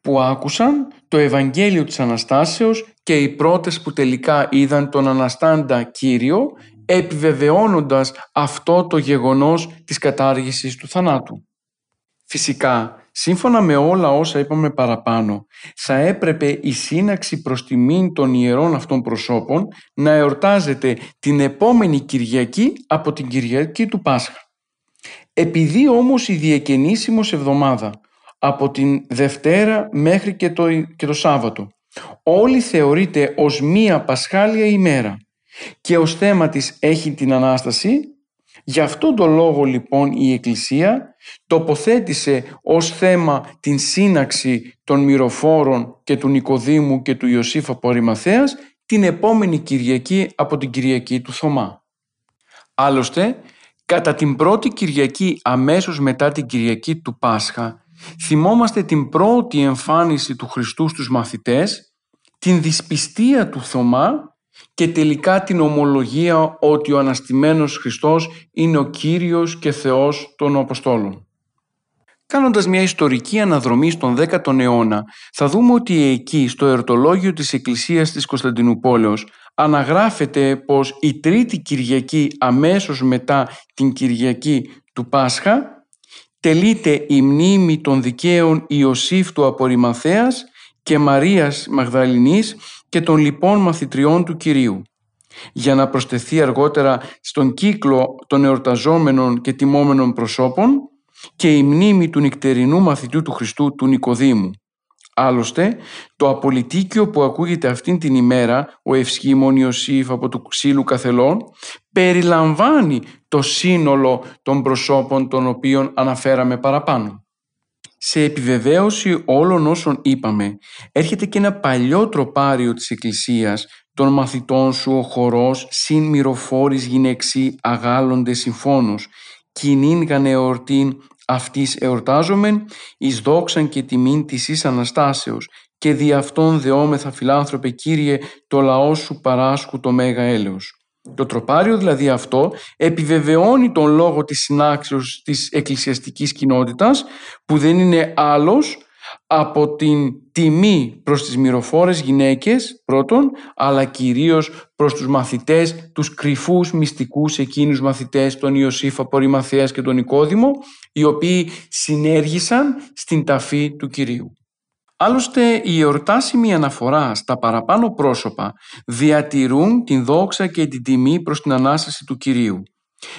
που άκουσαν το Ευαγγέλιο της Αναστάσεως και οι πρώτες που τελικά είδαν τον Αναστάντα Κύριο επιβεβαιώνοντας αυτό το γεγονός της κατάργησης του θανάτου. Φυσικά, σύμφωνα με όλα όσα είπαμε παραπάνω, θα έπρεπε η σύναξη προς τιμήν των ιερών αυτών προσώπων να εορτάζεται την επόμενη Κυριακή από την Κυριακή του Πάσχα. Επειδή όμως η διεκενήσιμος εβδομάδα από την Δευτέρα μέχρι και το, και το Σάββατο όλη θεωρείται ως μία Πασχάλια ημέρα και ως θέμα της έχει την Ανάσταση, γι' αυτόν τον λόγο λοιπόν η Εκκλησία τοποθέτησε ως θέμα την σύναξη των μυροφόρων και του Νικοδήμου και του Ιωσήφ από την επόμενη Κυριακή από την Κυριακή του Θωμά. Άλλωστε, κατά την πρώτη Κυριακή αμέσως μετά την Κυριακή του Πάσχα θυμόμαστε την πρώτη εμφάνιση του Χριστού στους μαθητές, την δυσπιστία του Θωμά και τελικά την ομολογία ότι ο αναστημένος Χριστός είναι ο Κύριος και Θεός των Αποστόλων. Κάνοντας μια ιστορική αναδρομή στον 10ο αιώνα, θα δούμε ότι εκεί στο ερωτολόγιο της Εκκλησίας της Κωνσταντινούπολεως αναγράφεται πως η τρίτη Κυριακή αμέσως μετά την Κυριακή του Πάσχα τελείται η μνήμη των δικαίων Ιωσήφ του Απορριμαθέας και Μαρίας Μαγδαληνής και των λοιπών μαθητριών του Κυρίου για να προσθεθεί αργότερα στον κύκλο των εορταζόμενων και τιμόμενων προσώπων και η μνήμη του νυχτερινού μαθητού του Χριστού του Νικοδήμου. Άλλωστε, το απολυτίκιο που ακούγεται αυτήν την ημέρα, ο Ευσχήμων Ιωσήφ από του ξύλου καθελών, περιλαμβάνει το σύνολο των προσώπων των οποίων αναφέραμε παραπάνω. Σε επιβεβαίωση όλων όσων είπαμε, έρχεται και ένα παλιό τροπάριο της Εκκλησίας. Των μαθητών σου ο χορός συν μυροφόρης γυναίξη αγάλλονται συμφώνους, κοινήν γανεορτήν αυτής εορτάζομεν, εις δόξαν και τιμήν της εις Αναστάσεως, και δι' αυτόν δεόμεθα φιλάνθρωπε Κύριε το λαό σου παράσχου το μέγα έλεος. Το τροπάριο δηλαδή αυτό επιβεβαιώνει τον λόγο της συνάξεως της εκκλησιαστικής κοινότητας που δεν είναι άλλος από την τιμή προς τις μυροφόρες γυναίκες πρώτον αλλά κυρίως προς τους μαθητές, τους κρυφούς μυστικούς εκείνους μαθητές τον Ιωσήφ Απορριμαθέας και τον Νικόδημο οι οποίοι συνέργησαν στην ταφή του Κυρίου. Άλλωστε η εορτάσιμη αναφορά στα παραπάνω πρόσωπα διατηρούν την δόξα και την τιμή προς την Ανάσταση του Κυρίου.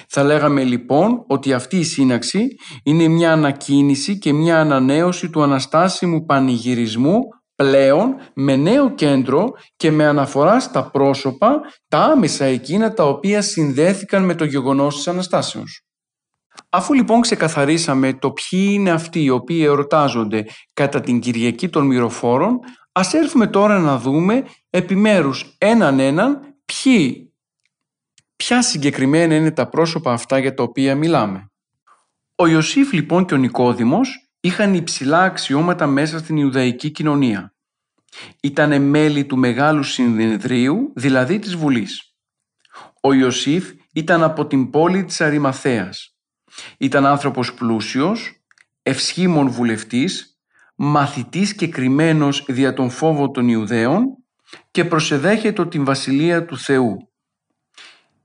Θα λέγαμε λοιπόν ότι αυτή η σύναξη είναι μια ανακίνηση και μια ανανέωση του αναστάσιμου πανηγυρισμού πλέον με νέο κέντρο και με αναφορά στα πρόσωπα τα άμεσα εκείνα τα οποία συνδέθηκαν με το γεγονός της Αναστάσεως. Αφού λοιπόν ξεκαθαρίσαμε το ποιοι είναι αυτοί οι οποίοι εορτάζονται κατά την Κυριακή των Μυροφόρων, ας έρθουμε τώρα να δούμε επιμέρους έναν έναν ποιοι, ποια συγκεκριμένα είναι τα πρόσωπα αυτά για τα οποία μιλάμε. Ο Ιωσήφ λοιπόν και ο Νικόδημος είχαν υψηλά αξιώματα μέσα στην Ιουδαϊκή κοινωνία. Ήτανε μέλη του Μεγάλου Συνδεδρίου, δηλαδή της Βουλής. Ο Ιωσήφ ήταν από την πόλη της Αρημαθέας ήταν άνθρωπος πλούσιος, ευσχήμων βουλευτής, μαθητής και κρυμμένος δια τον φόβο των Ιουδαίων και προσεδέχεται την Βασιλεία του Θεού.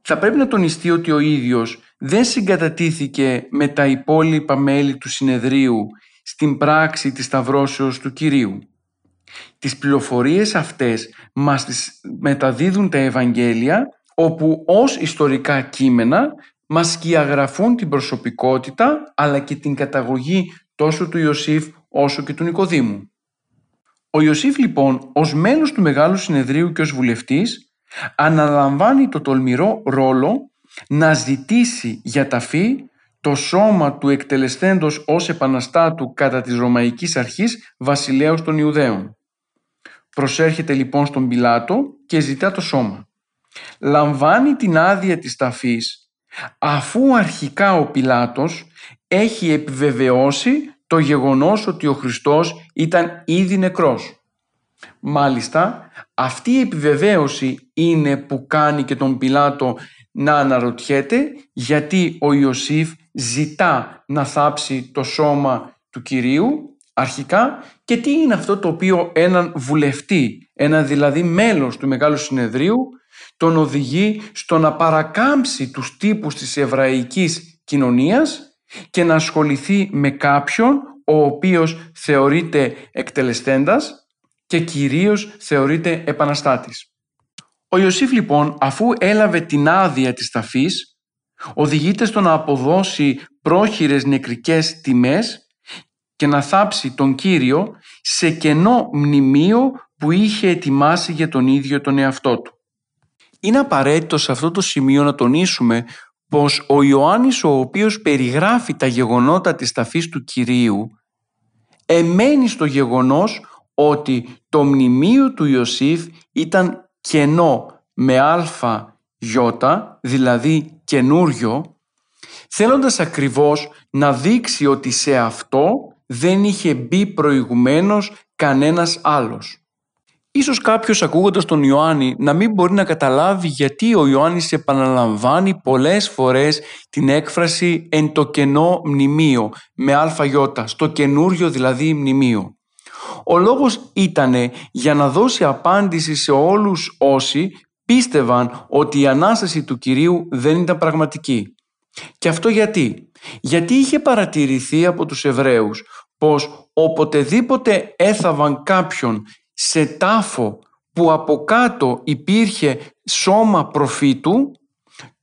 Θα πρέπει να τονιστεί ότι ο ίδιος δεν συγκατατήθηκε με τα υπόλοιπα μέλη του συνεδρίου στην πράξη της Σταυρώσεως του Κυρίου. Τις πληροφορίες αυτές μας τις μεταδίδουν τα Ευαγγέλια όπου ως ιστορικά κείμενα μας σκιαγραφούν την προσωπικότητα αλλά και την καταγωγή τόσο του Ιωσήφ όσο και του Νικοδήμου. Ο Ιωσήφ λοιπόν ως μέλος του Μεγάλου Συνεδρίου και ως βουλευτής αναλαμβάνει το τολμηρό ρόλο να ζητήσει για ταφή το σώμα του εκτελεστέντος ως επαναστάτου κατά της Ρωμαϊκής Αρχής βασιλέως των Ιουδαίων. Προσέρχεται λοιπόν στον Πιλάτο και ζητά το σώμα. Λαμβάνει την άδεια της ταφής αφού αρχικά ο Πιλάτος έχει επιβεβαιώσει το γεγονός ότι ο Χριστός ήταν ήδη νεκρός. Μάλιστα, αυτή η επιβεβαίωση είναι που κάνει και τον Πιλάτο να αναρωτιέται γιατί ο Ιωσήφ ζητά να θάψει το σώμα του Κυρίου αρχικά και τι είναι αυτό το οποίο έναν βουλευτή, ένα δηλαδή μέλος του Μεγάλου Συνεδρίου τον οδηγεί στο να παρακάμψει τους τύπους της εβραϊκής κοινωνίας και να ασχοληθεί με κάποιον ο οποίος θεωρείται εκτελεστέντας και κυρίως θεωρείται επαναστάτης. Ο Ιωσήφ λοιπόν αφού έλαβε την άδεια της ταφής οδηγείται στο να αποδώσει πρόχειρες νεκρικές τιμές και να θάψει τον Κύριο σε κενό μνημείο που είχε ετοιμάσει για τον ίδιο τον εαυτό του. Είναι απαραίτητο σε αυτό το σημείο να τονίσουμε πως ο Ιωάννης ο οποίος περιγράφει τα γεγονότα της ταφής του Κυρίου εμένει στο γεγονός ότι το μνημείο του Ιωσήφ ήταν κενό με αλφα γιώτα, δηλαδή καινούριο, θέλοντας ακριβώς να δείξει ότι σε αυτό δεν είχε μπει προηγουμένως κανένας άλλος. Ίσως κάποιος ακούγοντας τον Ιωάννη να μην μπορεί να καταλάβει γιατί ο Ιωάννης επαναλαμβάνει πολλές φορές την έκφραση «εν το κενό μνημείο» με αλφα στο καινούριο δηλαδή μνημείο. Ο λόγος ήταν για να δώσει απάντηση σε όλους όσοι πίστευαν ότι η Ανάσταση του Κυρίου δεν ήταν πραγματική. Και αυτό γιατί; Γιατί είχε παρατηρηθεί από τους Εβραίους πως οποτεδήποτε έθαβαν κάποιον σε τάφο που από κάτω υπήρχε σώμα προφήτου,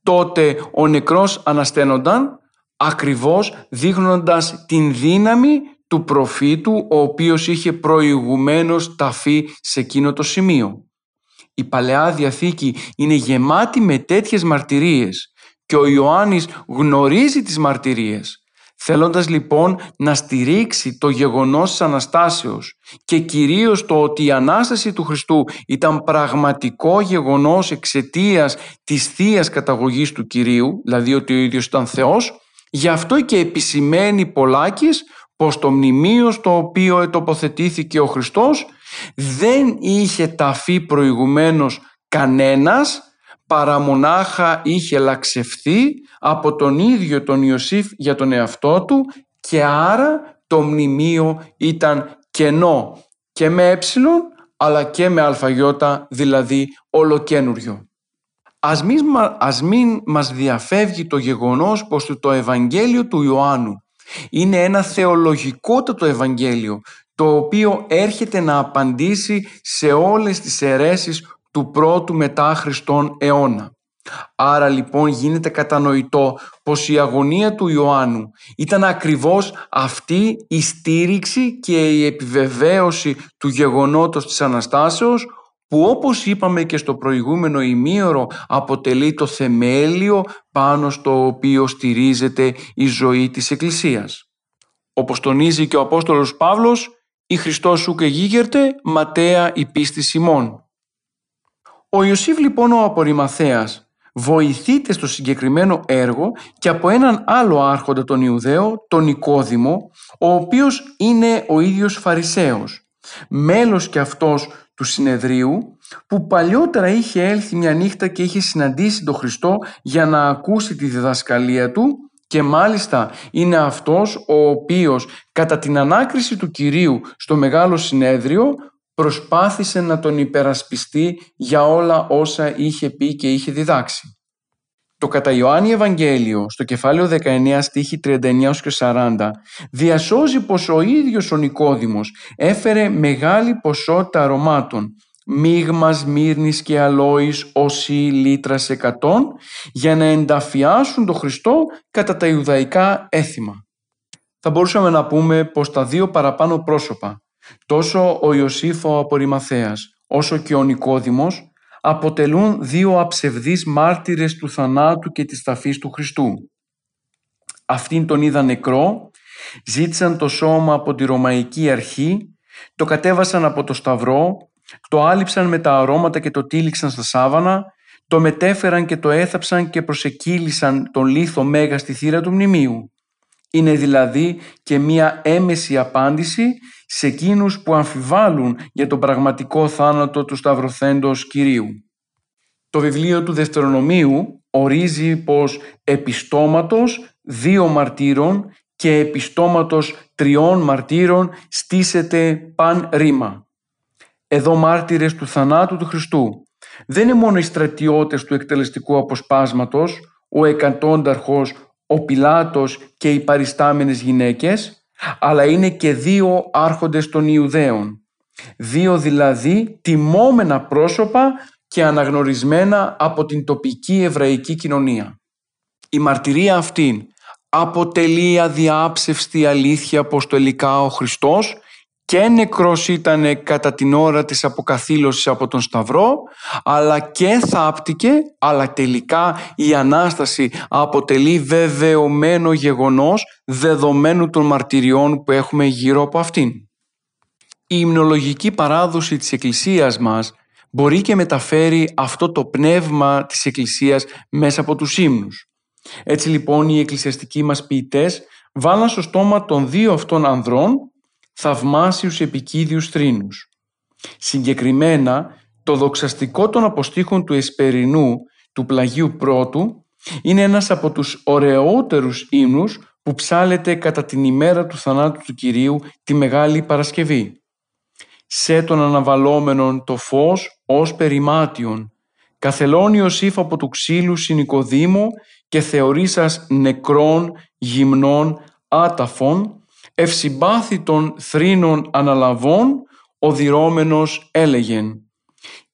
τότε ο νεκρός ανασταίνονταν ακριβώς δείχνοντας την δύναμη του προφήτου ο οποίος είχε προηγουμένως ταφεί σε εκείνο το σημείο. Η Παλαιά Διαθήκη είναι γεμάτη με τέτοιες μαρτυρίες και ο Ιωάννης γνωρίζει τις μαρτυρίες θέλοντας λοιπόν να στηρίξει το γεγονός της Αναστάσεως και κυρίως το ότι η Ανάσταση του Χριστού ήταν πραγματικό γεγονός εξαιτίας της θείας καταγωγής του Κυρίου, δηλαδή ότι ο ίδιος ήταν Θεός, γι' αυτό και επισημαίνει πολλάκις πως το μνημείο στο οποίο ετοποθετήθηκε ο Χριστός δεν είχε ταφεί προηγουμένως κανένας παρά μονάχα είχε λαξευθεί από τον ίδιο τον Ιωσήφ για τον εαυτό του και άρα το μνημείο ήταν κενό και με ε αλλά και με αλφαγιώτα δηλαδή ολοκένουριο. Ας μην, ας μην μας διαφεύγει το γεγονός πως το Ευαγγέλιο του Ιωάννου είναι ένα θεολογικότατο Ευαγγέλιο το οποίο έρχεται να απαντήσει σε όλες τις αιρέσεις του πρώτου μετά Χριστόν αιώνα. Άρα λοιπόν γίνεται κατανοητό πως η αγωνία του Ιωάννου ήταν ακριβώς αυτή η στήριξη και η επιβεβαίωση του γεγονότος της Αναστάσεως που όπως είπαμε και στο προηγούμενο ημίωρο αποτελεί το θεμέλιο πάνω στο οποίο στηρίζεται η ζωή της Εκκλησίας. Όπως τονίζει και ο Απόστολος Παύλος, «Η Χριστός σου και γίγερτε, ματέα η πίστη Σιμών». Ο Ιωσήφ λοιπόν ο Απορριμαθέας βοηθείται στο συγκεκριμένο έργο και από έναν άλλο άρχοντα τον Ιουδαίο, τον Νικόδημο, ο οποίος είναι ο ίδιος Φαρισαίος, μέλος και αυτός του συνεδρίου, που παλιότερα είχε έλθει μια νύχτα και είχε συναντήσει τον Χριστό για να ακούσει τη διδασκαλία του και μάλιστα είναι αυτός ο οποίος κατά την ανάκριση του Κυρίου στο Μεγάλο Συνέδριο προσπάθησε να τον υπερασπιστεί για όλα όσα είχε πει και είχε διδάξει. Το κατά Ιωάννη Ευαγγέλιο στο κεφάλαιο 19 στίχη 39 40 διασώζει πως ο ίδιος ο Νικόδημος έφερε μεγάλη ποσότητα αρωμάτων μείγμας μύρνης και αλόης όσοι λίτρας εκατόν για να ενταφιάσουν τον Χριστό κατά τα Ιουδαϊκά έθιμα. Θα μπορούσαμε να πούμε πως τα δύο παραπάνω πρόσωπα Τόσο ο Ιωσήφ ο Απορριμαθέας όσο και ο Νικόδημος αποτελούν δύο αψευδείς μάρτυρες του θανάτου και της ταφής του Χριστού. Αυτήν τον είδαν νεκρό, ζήτησαν το σώμα από τη Ρωμαϊκή Αρχή, το κατέβασαν από το Σταυρό, το άλυψαν με τα αρώματα και το τύλιξαν στα σάβανα, το μετέφεραν και το έθαψαν και προσεκύλησαν τον λίθο Μέγα στη θύρα του μνημείου. Είναι δηλαδή και μία έμεση απάντηση σε εκείνους που αμφιβάλλουν για τον πραγματικό θάνατο του Σταυροθέντος Κυρίου. Το βιβλίο του Δευτερονομίου ορίζει πως επιστόματος δύο μαρτύρων και επιστόματος τριών μαρτύρων στήσεται παν ρήμα. Εδώ μάρτυρες του θανάτου του Χριστού δεν είναι μόνο οι στρατιώτες του εκτελεστικού αποσπάσματος, ο εκατόνταρχος, ο Πιλάτος και οι παριστάμενες γυναίκες, αλλά είναι και δύο άρχοντες των Ιουδαίων. Δύο δηλαδή τιμόμενα πρόσωπα και αναγνωρισμένα από την τοπική εβραϊκή κοινωνία. Η μαρτυρία αυτή αποτελεί αδιάψευστη αλήθεια πως τελικά ο Χριστός και νεκρός ήταν κατά την ώρα της αποκαθήλωσης από τον Σταυρό αλλά και θάπτηκε αλλά τελικά η Ανάσταση αποτελεί βεβαιωμένο γεγονός δεδομένου των μαρτυριών που έχουμε γύρω από αυτήν. Η υμνολογική παράδοση της Εκκλησίας μας μπορεί και μεταφέρει αυτό το πνεύμα της Εκκλησίας μέσα από τους ύμνους. Έτσι λοιπόν οι εκκλησιαστικοί μας ποιητές βάλαν στο στόμα των δύο αυτών ανδρών θαυμάσιους επικίδιους θρήνους. Συγκεκριμένα, το δοξαστικό των αποστήχων του Εσπερινού του Πλαγίου Πρώτου είναι ένας από τους ωραιότερους ύμνους που ψάλεται κατά την ημέρα του θανάτου του Κυρίου τη Μεγάλη Παρασκευή. «Σε τον αναβαλόμενον το φως ως περιμάτιον, καθελώνει ο από του ξύλου συνοικοδήμο και θεωρήσας νεκρών, γυμνών, άταφων, ευσυμπάθητων θρήνων αναλαβών, ο διρώμενος έλεγεν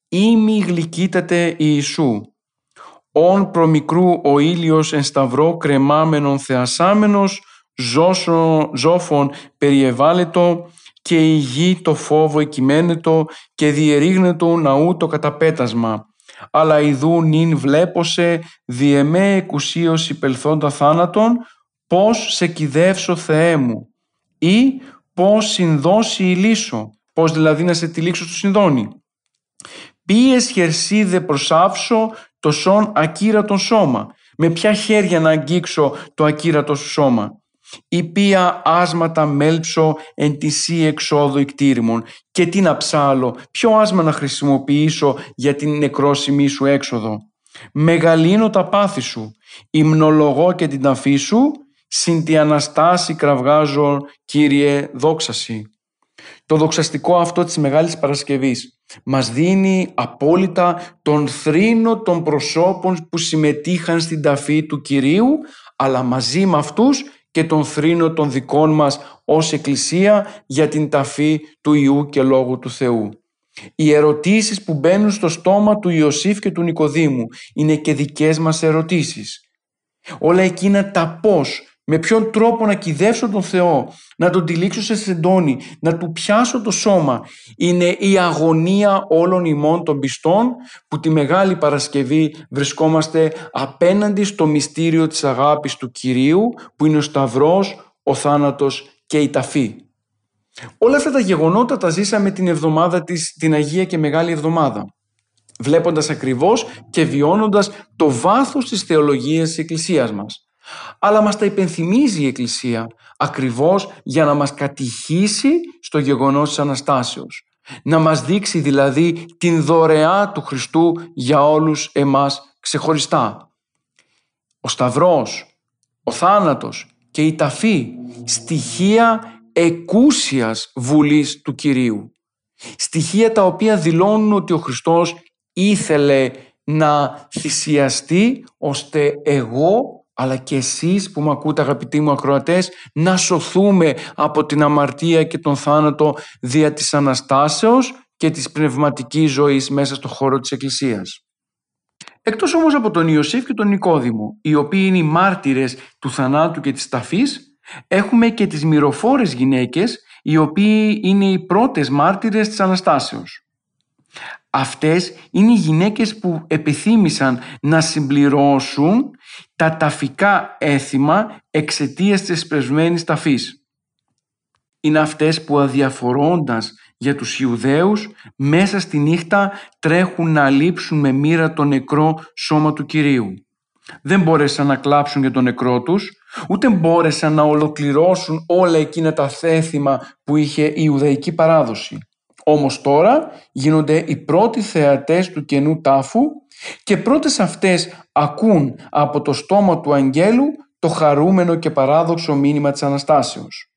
«Ήμι γλυκύτατε Ιησού, όν προμικρού ο ήλιος εν σταυρό κρεμάμενον θεασάμενος, ζώσο, ζώφων περιεβάλλετο και η γη το φόβο εκειμένετο και διερήγνετο ναού το καταπέτασμα. Αλλά ιδού νυν βλέπωσε διεμέ εκουσίως υπελθόντα θάνατον, πώς σε κυδεύσω Θεέ μου ή πώς συνδώσει η λύσω, πώς δηλαδή να σε τυλίξω στο συνδόνι. Πίες χερσίδε προσάψω το σον ακύρατον σώμα, με ποια χέρια να αγγίξω το ακύρατο σου σώμα. Η ποια άσματα μέλψω εν τη σύ εξόδου εκτήρημων και τι να ψάλω, ποιο άσμα να χρησιμοποιήσω για την νεκρόσιμη σου έξοδο. Μεγαλύνω τα πάθη σου, υμνολογώ και την ταφή σου συν τη Αναστάση κραυγάζω, Κύριε, δόξαση. Το δοξαστικό αυτό της Μεγάλης Παρασκευής μας δίνει απόλυτα τον θρήνο των προσώπων που συμμετείχαν στην ταφή του Κυρίου, αλλά μαζί με αυτούς και τον θρήνο των δικών μας ως Εκκλησία για την ταφή του Ιού και Λόγου του Θεού. Οι ερωτήσεις που μπαίνουν στο στόμα του Ιωσήφ και του Νικοδήμου είναι και δικές μας ερωτήσεις. Όλα εκείνα τα πώς με ποιον τρόπο να κυδεύσω τον Θεό, να τον τυλίξω σε σεντόνι, να του πιάσω το σώμα. Είναι η αγωνία όλων ημών των πιστών που τη Μεγάλη Παρασκευή βρισκόμαστε απέναντι στο μυστήριο της αγάπης του Κυρίου που είναι ο Σταυρός, ο θάνατος και η ταφή. Όλα αυτά τα γεγονότα τα ζήσαμε την εβδομάδα της, την Αγία και Μεγάλη Εβδομάδα βλέποντας ακριβώς και βιώνοντας το βάθος της θεολογίας της Εκκλησίας μας αλλά μας τα υπενθυμίζει η Εκκλησία ακριβώς για να μας κατηχήσει στο γεγονός της Αναστάσεως. Να μας δείξει δηλαδή την δωρεά του Χριστού για όλους εμάς ξεχωριστά. Ο Σταυρός, ο θάνατος και η ταφή στοιχεία εκούσιας βουλής του Κυρίου. Στοιχεία τα οποία δηλώνουν ότι ο Χριστός ήθελε να θυσιαστεί ώστε εγώ αλλά και εσείς που με ακούτε αγαπητοί μου ακροατές να σωθούμε από την αμαρτία και τον θάνατο δια της Αναστάσεως και της πνευματικής ζωής μέσα στο χώρο της Εκκλησίας. Εκτός όμως από τον Ιωσήφ και τον Νικόδημο, οι οποίοι είναι οι μάρτυρες του θανάτου και της ταφής, έχουμε και τις μυροφόρες γυναίκες, οι οποίοι είναι οι πρώτες μάρτυρες της Αναστάσεως. Αυτές είναι οι γυναίκες που επιθύμησαν να συμπληρώσουν τα ταφικά έθιμα εξαιτίας της πρεσβμένης ταφής. Είναι αυτές που αδιαφορώντας για τους Ιουδαίους μέσα στη νύχτα τρέχουν να αλείψουν με μοίρα το νεκρό σώμα του Κυρίου. Δεν μπόρεσαν να κλάψουν για τον νεκρό τους, ούτε μπόρεσαν να ολοκληρώσουν όλα εκείνα τα θέθημα που είχε η Ιουδαϊκή παράδοση. Όμως τώρα γίνονται οι πρώτοι θεατές του καινού τάφου και πρώτες αυτές ακούν από το στόμα του αγγέλου το χαρούμενο και παράδοξο μήνυμα της Αναστάσεως.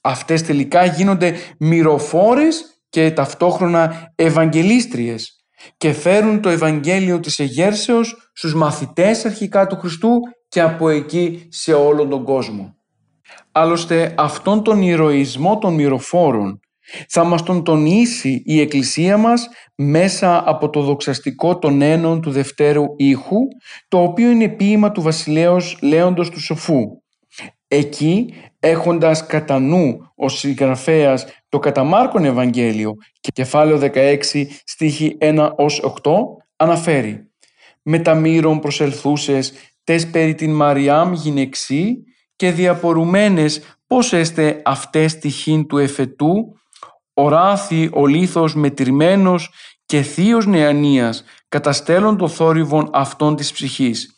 Αυτές τελικά γίνονται μυροφόρες και ταυτόχρονα ευαγγελίστριες και φέρουν το Ευαγγέλιο της Εγέρσεως στους μαθητές αρχικά του Χριστού και από εκεί σε όλον τον κόσμο. Άλλωστε αυτόν τον ηρωισμό των μυροφόρων θα μας τον τονίσει η Εκκλησία μας μέσα από το δοξαστικό των ένων του Δευτέρου ήχου, το οποίο είναι ποίημα του βασιλέως Λέοντος του Σοφού. Εκεί, έχοντας κατά νου ο συγγραφέας το καταμάρκον Ευαγγέλιο και κεφάλαιο 16 στίχη 1 ως 8, αναφέρει «Με τα μύρων προσελθούσες τες περί την Μαριάμ γυναιξή και διαπορουμένες πώς έστε αυτές τυχήν του εφετού οράθη ο λίθος μετρημένος και θείος νεανίας καταστέλων το θόρυβον αυτών της ψυχής.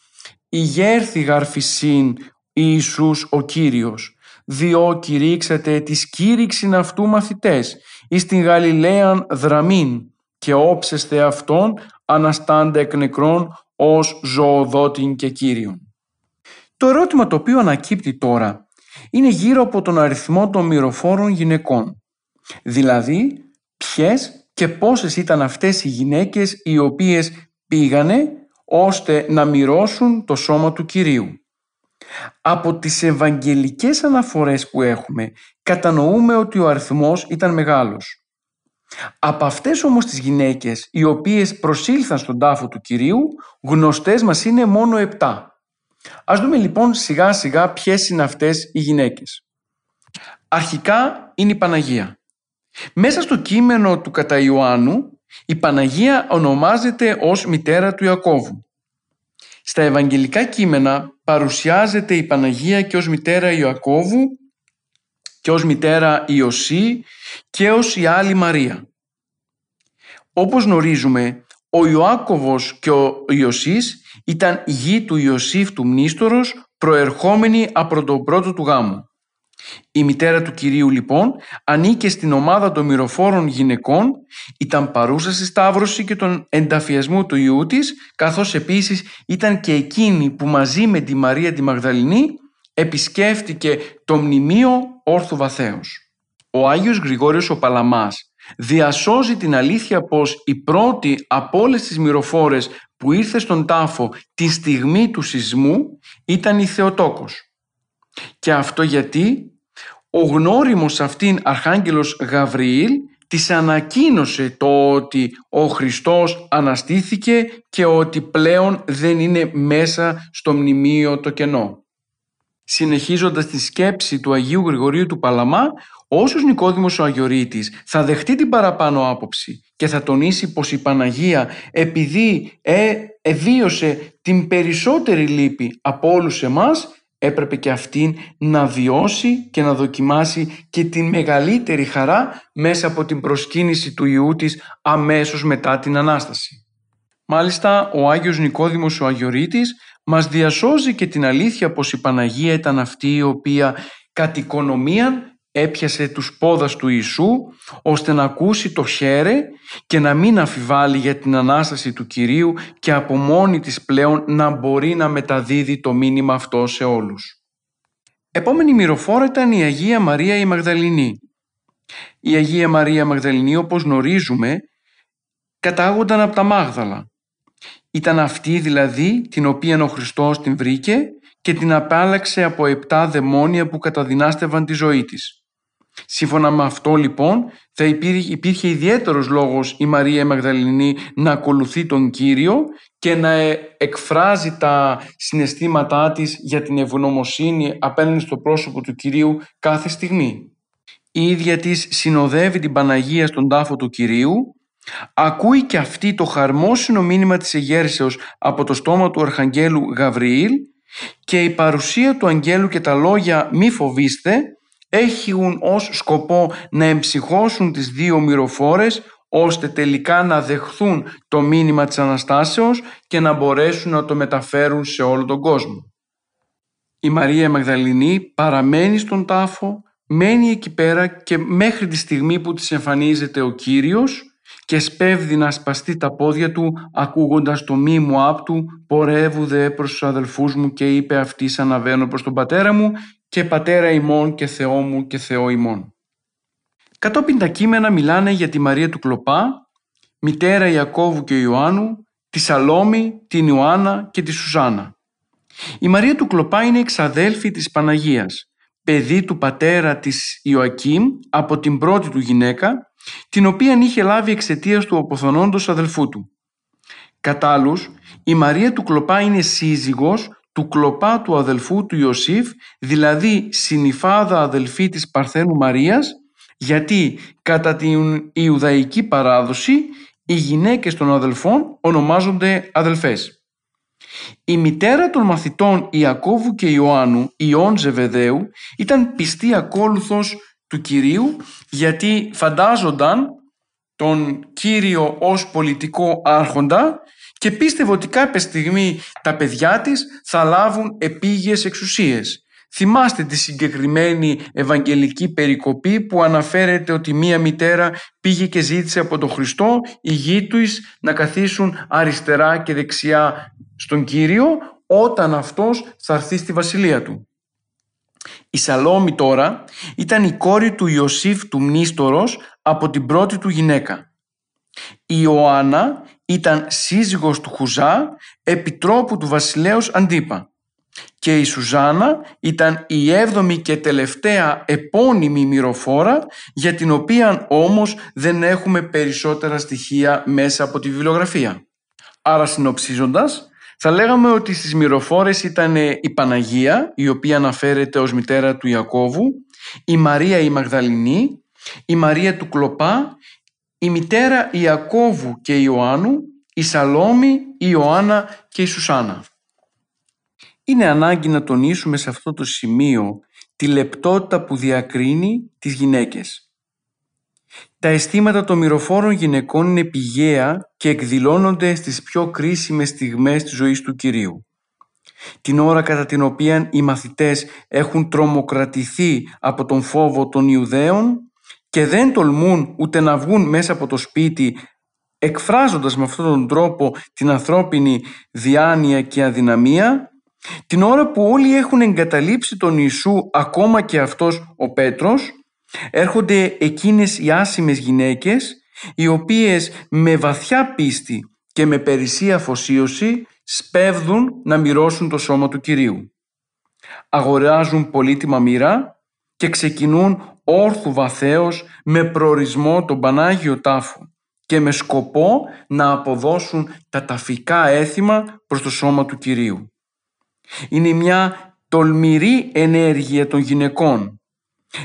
Ηγέρθη γαρφισίν Ιησούς ο Κύριος, διό κηρύξατε της κήρυξην αυτού μαθητές, εις την Γαλιλαίαν δραμήν και όψεστε αυτόν αναστάντα εκ νεκρών ως ζωοδότην και Κύριον. Το ερώτημα το οποίο ανακύπτει τώρα είναι γύρω από τον αριθμό των μυροφόρων γυναικών. Δηλαδή, ποιες και πόσες ήταν αυτές οι γυναίκες οι οποίες πήγανε ώστε να μυρώσουν το σώμα του Κυρίου. Από τις ευαγγελικές αναφορές που έχουμε κατανοούμε ότι ο αριθμός ήταν μεγάλος. Από αυτές όμως τις γυναίκες οι οποίες προσήλθαν στον τάφο του Κυρίου γνωστές μας είναι μόνο επτά. Ας δούμε λοιπόν σιγά σιγά ποιες είναι αυτές οι γυναίκες. Αρχικά είναι η Παναγία. Μέσα στο κείμενο του κατά Ιωάννου η Παναγία ονομάζεται ως μητέρα του Ιακώβου. Στα Ευαγγελικά κείμενα παρουσιάζεται η Παναγία και ως μητέρα Ιωακώβου και ως μητέρα Ιωσή και ως η άλλη Μαρία. Όπως γνωρίζουμε, ο Ιωάκωβος και ο Ιωσής ήταν γη του Ιωσήφ του Μνήστορος προερχόμενοι από τον πρώτο του γάμο. Η μητέρα του Κυρίου λοιπόν ανήκε στην ομάδα των μυροφόρων γυναικών, ήταν παρούσα στη Σταύρωση και τον ενταφιασμό του Ιού της, καθώς επίσης ήταν και εκείνη που μαζί με τη Μαρία τη Μαγδαληνή επισκέφτηκε το μνημείο όρθου βαθέως. Ο Άγιος Γρηγόριος ο Παλαμάς διασώζει την αλήθεια πως η πρώτη από όλες τις μυροφόρες που ήρθε στον τάφο τη στιγμή του σεισμού ήταν η Θεοτόκος. Και αυτό γιατί ο γνώριμος αυτήν Αρχάγγελος Γαβριήλ της ανακοίνωσε το ότι ο Χριστός αναστήθηκε και ότι πλέον δεν είναι μέσα στο μνημείο το κενό. Συνεχίζοντας τη σκέψη του Αγίου Γρηγορίου του Παλαμά, όσος Νικόδημος ο Αγιορείτης θα δεχτεί την παραπάνω άποψη και θα τονίσει πως η Παναγία επειδή ε, εβίωσε την περισσότερη λύπη από όλους εμάς έπρεπε και αυτήν να βιώσει και να δοκιμάσει και την μεγαλύτερη χαρά μέσα από την προσκύνηση του Ιού της αμέσως μετά την Ανάσταση. Μάλιστα ο Άγιος Νικόδημος ο Αγιορείτης μας διασώζει και την αλήθεια πως η Παναγία ήταν αυτή η οποία κατ' οικονομίαν έπιασε τους πόδας του Ιησού ώστε να ακούσει το χέρε και να μην αφιβάλλει για την Ανάσταση του Κυρίου και από μόνη της πλέον να μπορεί να μεταδίδει το μήνυμα αυτό σε όλους. Επόμενη μυροφόρα ήταν η Αγία Μαρία η Μαγδαληνή. Η Αγία Μαρία Μαγδαληνή όπως γνωρίζουμε κατάγονταν από τα Μάγδαλα. Ήταν αυτή δηλαδή την οποία ο Χριστός την βρήκε και την απάλαξε από επτά δαιμόνια που καταδυνάστευαν τη ζωή της. Σύμφωνα με αυτό λοιπόν θα υπήρχε, υπήρχε ιδιαίτερος λόγος η Μαρία Μαγδαληνή να ακολουθεί τον Κύριο και να ε, εκφράζει τα συναισθήματά της για την ευγνωμοσύνη απέναντι στο πρόσωπο του Κυρίου κάθε στιγμή. Η ίδια της συνοδεύει την Παναγία στον τάφο του Κυρίου ακούει και αυτή το χαρμόσυνο μήνυμα της εγέρσεως από το στόμα του Αρχαγγέλου Γαβριήλ και η παρουσία του αγγέλου και τα λόγια «μη φοβήστε» έχουν ως σκοπό να εμψυχώσουν τις δύο μυροφόρες ώστε τελικά να δεχθούν το μήνυμα της Αναστάσεως και να μπορέσουν να το μεταφέρουν σε όλο τον κόσμο. Η Μαρία Μαγδαληνή παραμένει στον τάφο, μένει εκεί πέρα και μέχρι τη στιγμή που της εμφανίζεται ο Κύριος και σπέβδει να σπαστεί τα πόδια του ακούγοντας το μη μου απ' του «Πορεύου δε προς τους αδελφούς μου και είπε αυτή αναβαίνω προς τον πατέρα μου και πατέρα ημών και Θεό μου και Θεό ημών». Κατόπιν τα κείμενα μιλάνε για τη Μαρία του Κλοπά, μητέρα Ιακώβου και Ιωάννου, τη Σαλόμη, την Ιωάννα και τη Σουζάνα. Η Μαρία του Κλοπά είναι εξαδέλφη της Παναγίας, παιδί του πατέρα της Ιωακήμ από την πρώτη του γυναίκα, την οποία είχε λάβει εξαιτίας του αποθονόντος αδελφού του. Κατά η Μαρία του Κλοπά είναι σύζυγος του Κλοπά του αδελφού του Ιωσήφ, δηλαδή συνυφάδα αδελφή της Παρθένου Μαρίας, γιατί κατά την Ιουδαϊκή παράδοση οι γυναίκες των αδελφών ονομάζονται αδελφές. Η μητέρα των μαθητών Ιακώβου και Ιωάννου, Ιών Ζεβεδαίου, ήταν πιστή ακόλουθος του Κυρίου γιατί φαντάζονταν τον Κύριο ως πολιτικό άρχοντα και πίστευε ότι κάποια στιγμή τα παιδιά της θα λάβουν επίγειες εξουσίες. Θυμάστε τη συγκεκριμένη ευαγγελική περικοπή που αναφέρεται ότι μία μητέρα πήγε και ζήτησε από τον Χριστό οι γη τους να καθίσουν αριστερά και δεξιά στον Κύριο όταν αυτός θα έρθει στη βασιλεία του. Η Σαλόμη τώρα ήταν η κόρη του Ιωσήφ του Μνήστορος από την πρώτη του γυναίκα. Η Ιωάννα ήταν σύζυγος του Χουζά, επιτρόπου του βασιλέως Αντίπα και η Σουζάνα ήταν η έβδομη και τελευταία επώνυμη μυροφόρα για την οποία όμως δεν έχουμε περισσότερα στοιχεία μέσα από τη βιβλιογραφία. Άρα συνοψίζοντας, θα λέγαμε ότι στις μυροφόρες ήταν η Παναγία, η οποία αναφέρεται ως μητέρα του Ιακώβου, η Μαρία η Μαγδαληνή, η Μαρία του Κλοπά, η μητέρα Ιακώβου και Ιωάννου, η Σαλόμη, η Ιωάννα και η Σουσάνα. Είναι ανάγκη να τονίσουμε σε αυτό το σημείο τη λεπτότητα που διακρίνει τις γυναίκες. Τα αισθήματα των μυροφόρων γυναικών είναι πηγαία και εκδηλώνονται στις πιο κρίσιμες στιγμές της ζωής του Κυρίου. Την ώρα κατά την οποία οι μαθητές έχουν τρομοκρατηθεί από τον φόβο των Ιουδαίων και δεν τολμούν ούτε να βγουν μέσα από το σπίτι εκφράζοντας με αυτόν τον τρόπο την ανθρώπινη διάνοια και αδυναμία την ώρα που όλοι έχουν εγκαταλείψει τον Ιησού ακόμα και αυτός ο Πέτρος έρχονται εκείνες οι άσημες γυναίκες οι οποίες με βαθιά πίστη και με περισσή αφοσίωση σπέβδουν να μοιρώσουν το σώμα του Κυρίου. Αγοράζουν πολύτιμα μοίρα και ξεκινούν όρθου βαθέως με προορισμό τον Πανάγιο Τάφο και με σκοπό να αποδώσουν τα ταφικά έθιμα προς το σώμα του Κυρίου. Είναι μια τολμηρή ενέργεια των γυναικών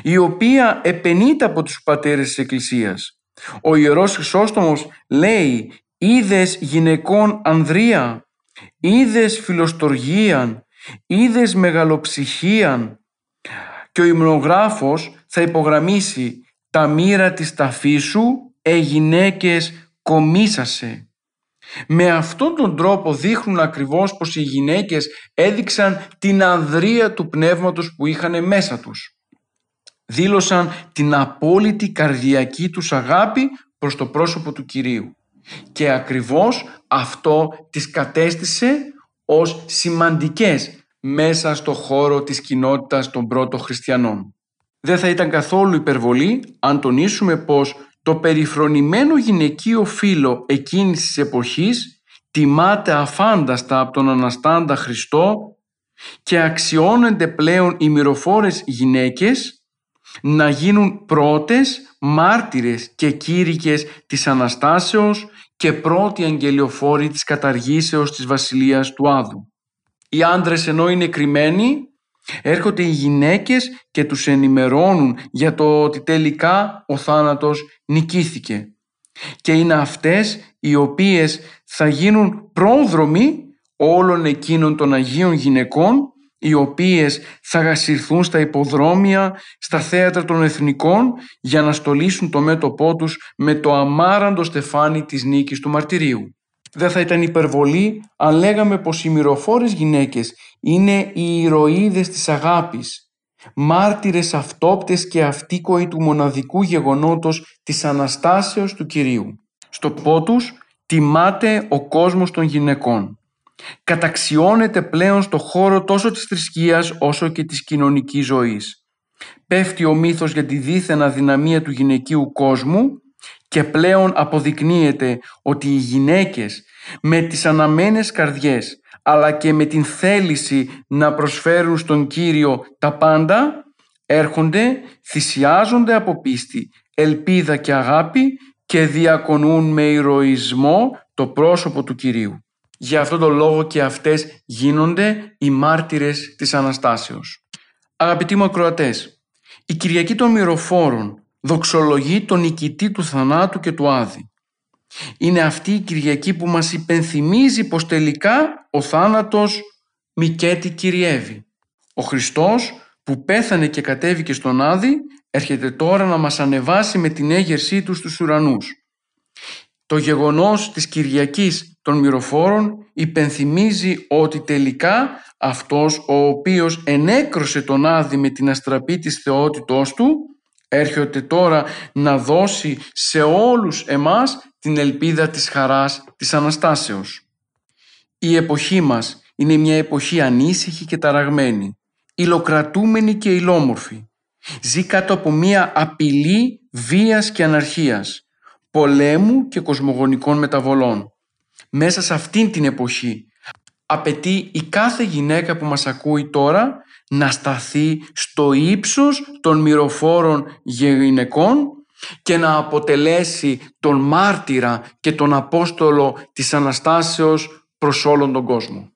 η οποία επενείται από τους πατέρες της Εκκλησίας. Ο Ιερός Χρυσόστομος λέει «Είδες γυναικών ανδρεία, είδες φιλοστοργίαν, είδες μεγαλοψυχίαν» και ο υμνογράφος θα υπογραμμίσει «Τα μοίρα της ταφής σου, ε γυναίκες κομίσασε». Με αυτόν τον τρόπο δείχνουν ακριβώς πως οι γυναίκες έδειξαν την ανδρεία του πνεύματος που είχαν μέσα τους. Δήλωσαν την απόλυτη καρδιακή τους αγάπη προς το πρόσωπο του Κυρίου. Και ακριβώς αυτό τις κατέστησε ως σημαντικές μέσα στο χώρο της κοινότητας των πρώτων χριστιανών. Δεν θα ήταν καθόλου υπερβολή αν τονίσουμε πως το περιφρονημένο γυναικείο φύλλο εκείνης της εποχής τιμάται αφάνταστα από τον Αναστάντα Χριστό και αξιώνονται πλέον οι μυροφόρες γυναίκες να γίνουν πρώτες μάρτυρες και κήρυκες της Αναστάσεως και πρώτοι αγγελιοφόροι της καταργήσεως της Βασιλείας του Άδου. Οι άντρες ενώ είναι κρυμμένοι Έρχονται οι γυναίκες και τους ενημερώνουν για το ότι τελικά ο θάνατος νικήθηκε και είναι αυτές οι οποίες θα γίνουν πρόδρομοι όλων εκείνων των Αγίων γυναικών οι οποίες θα γασιρθούν στα υποδρόμια, στα θέατρα των εθνικών για να στολίσουν το μέτωπό τους με το αμάραντο στεφάνι της νίκης του μαρτυρίου. Δεν θα ήταν υπερβολή αν λέγαμε πως οι μυροφόρες γυναίκες είναι οι ηρωίδες της αγάπης, μάρτυρες αυτόπτες και αυτίκοοι του μοναδικού γεγονότος της Αναστάσεως του Κυρίου. Στο πότους τιμάται ο κόσμος των γυναικών. Καταξιώνεται πλέον στο χώρο τόσο της θρησκείας όσο και της κοινωνικής ζωής. Πέφτει ο μύθος για τη δίθεν αδυναμία του γυναικείου κόσμου και πλέον αποδεικνύεται ότι οι γυναίκες με τις αναμένες καρδιές αλλά και με την θέληση να προσφέρουν στον Κύριο τα πάντα έρχονται, θυσιάζονται από πίστη, ελπίδα και αγάπη και διακονούν με ηρωισμό το πρόσωπο του Κυρίου. Για αυτόν τον λόγο και αυτές γίνονται οι μάρτυρες της Αναστάσεως. Αγαπητοί μου ακροατές, η Κυριακή των Μυροφόρων δοξολογεί τον νικητή του θανάτου και του Άδη. Είναι αυτή η Κυριακή που μας υπενθυμίζει πως τελικά ο θάνατος μικέτη κυριεύει. Ο Χριστός που πέθανε και κατέβηκε στον Άδη έρχεται τώρα να μας ανεβάσει με την έγερσή του στους ουρανούς. Το γεγονός της Κυριακής των Μυροφόρων υπενθυμίζει ότι τελικά αυτός ο οποίος ενέκρωσε τον Άδη με την αστραπή της θεότητός του έρχεται τώρα να δώσει σε όλους εμάς την ελπίδα της χαράς της Αναστάσεως. Η εποχή μας είναι μια εποχή ανήσυχη και ταραγμένη, υλοκρατούμενη και υλόμορφη. Ζει κάτω από μια απειλή βίας και αναρχίας, πολέμου και κοσμογονικών μεταβολών. Μέσα σε αυτήν την εποχή απαιτεί η κάθε γυναίκα που μας ακούει τώρα να σταθεί στο ύψος των μυροφόρων γυναικών και να αποτελέσει τον μάρτυρα και τον Απόστολο της Αναστάσεως προς όλον τον κόσμο.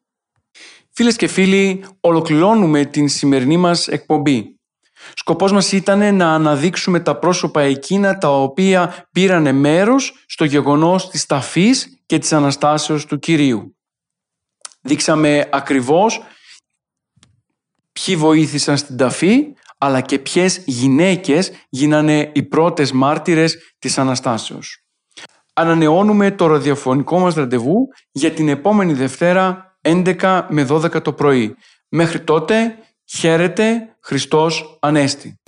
Φίλες και φίλοι, ολοκληρώνουμε την σημερινή μας εκπομπή. Σκοπός μας ήταν να αναδείξουμε τα πρόσωπα εκείνα τα οποία πήρανε μέρος στο γεγονός της ταφής και της Αναστάσεως του Κυρίου. Δείξαμε ακριβώς ποιοι βοήθησαν στην ταφή, αλλά και ποιες γυναίκες γίνανε οι πρώτες μάρτυρες της Αναστάσεως. Ανανεώνουμε το ραδιοφωνικό μας ραντεβού για την επόμενη Δευτέρα 11 με 12 το πρωί. Μέχρι τότε, χαίρετε, Χριστός Ανέστη.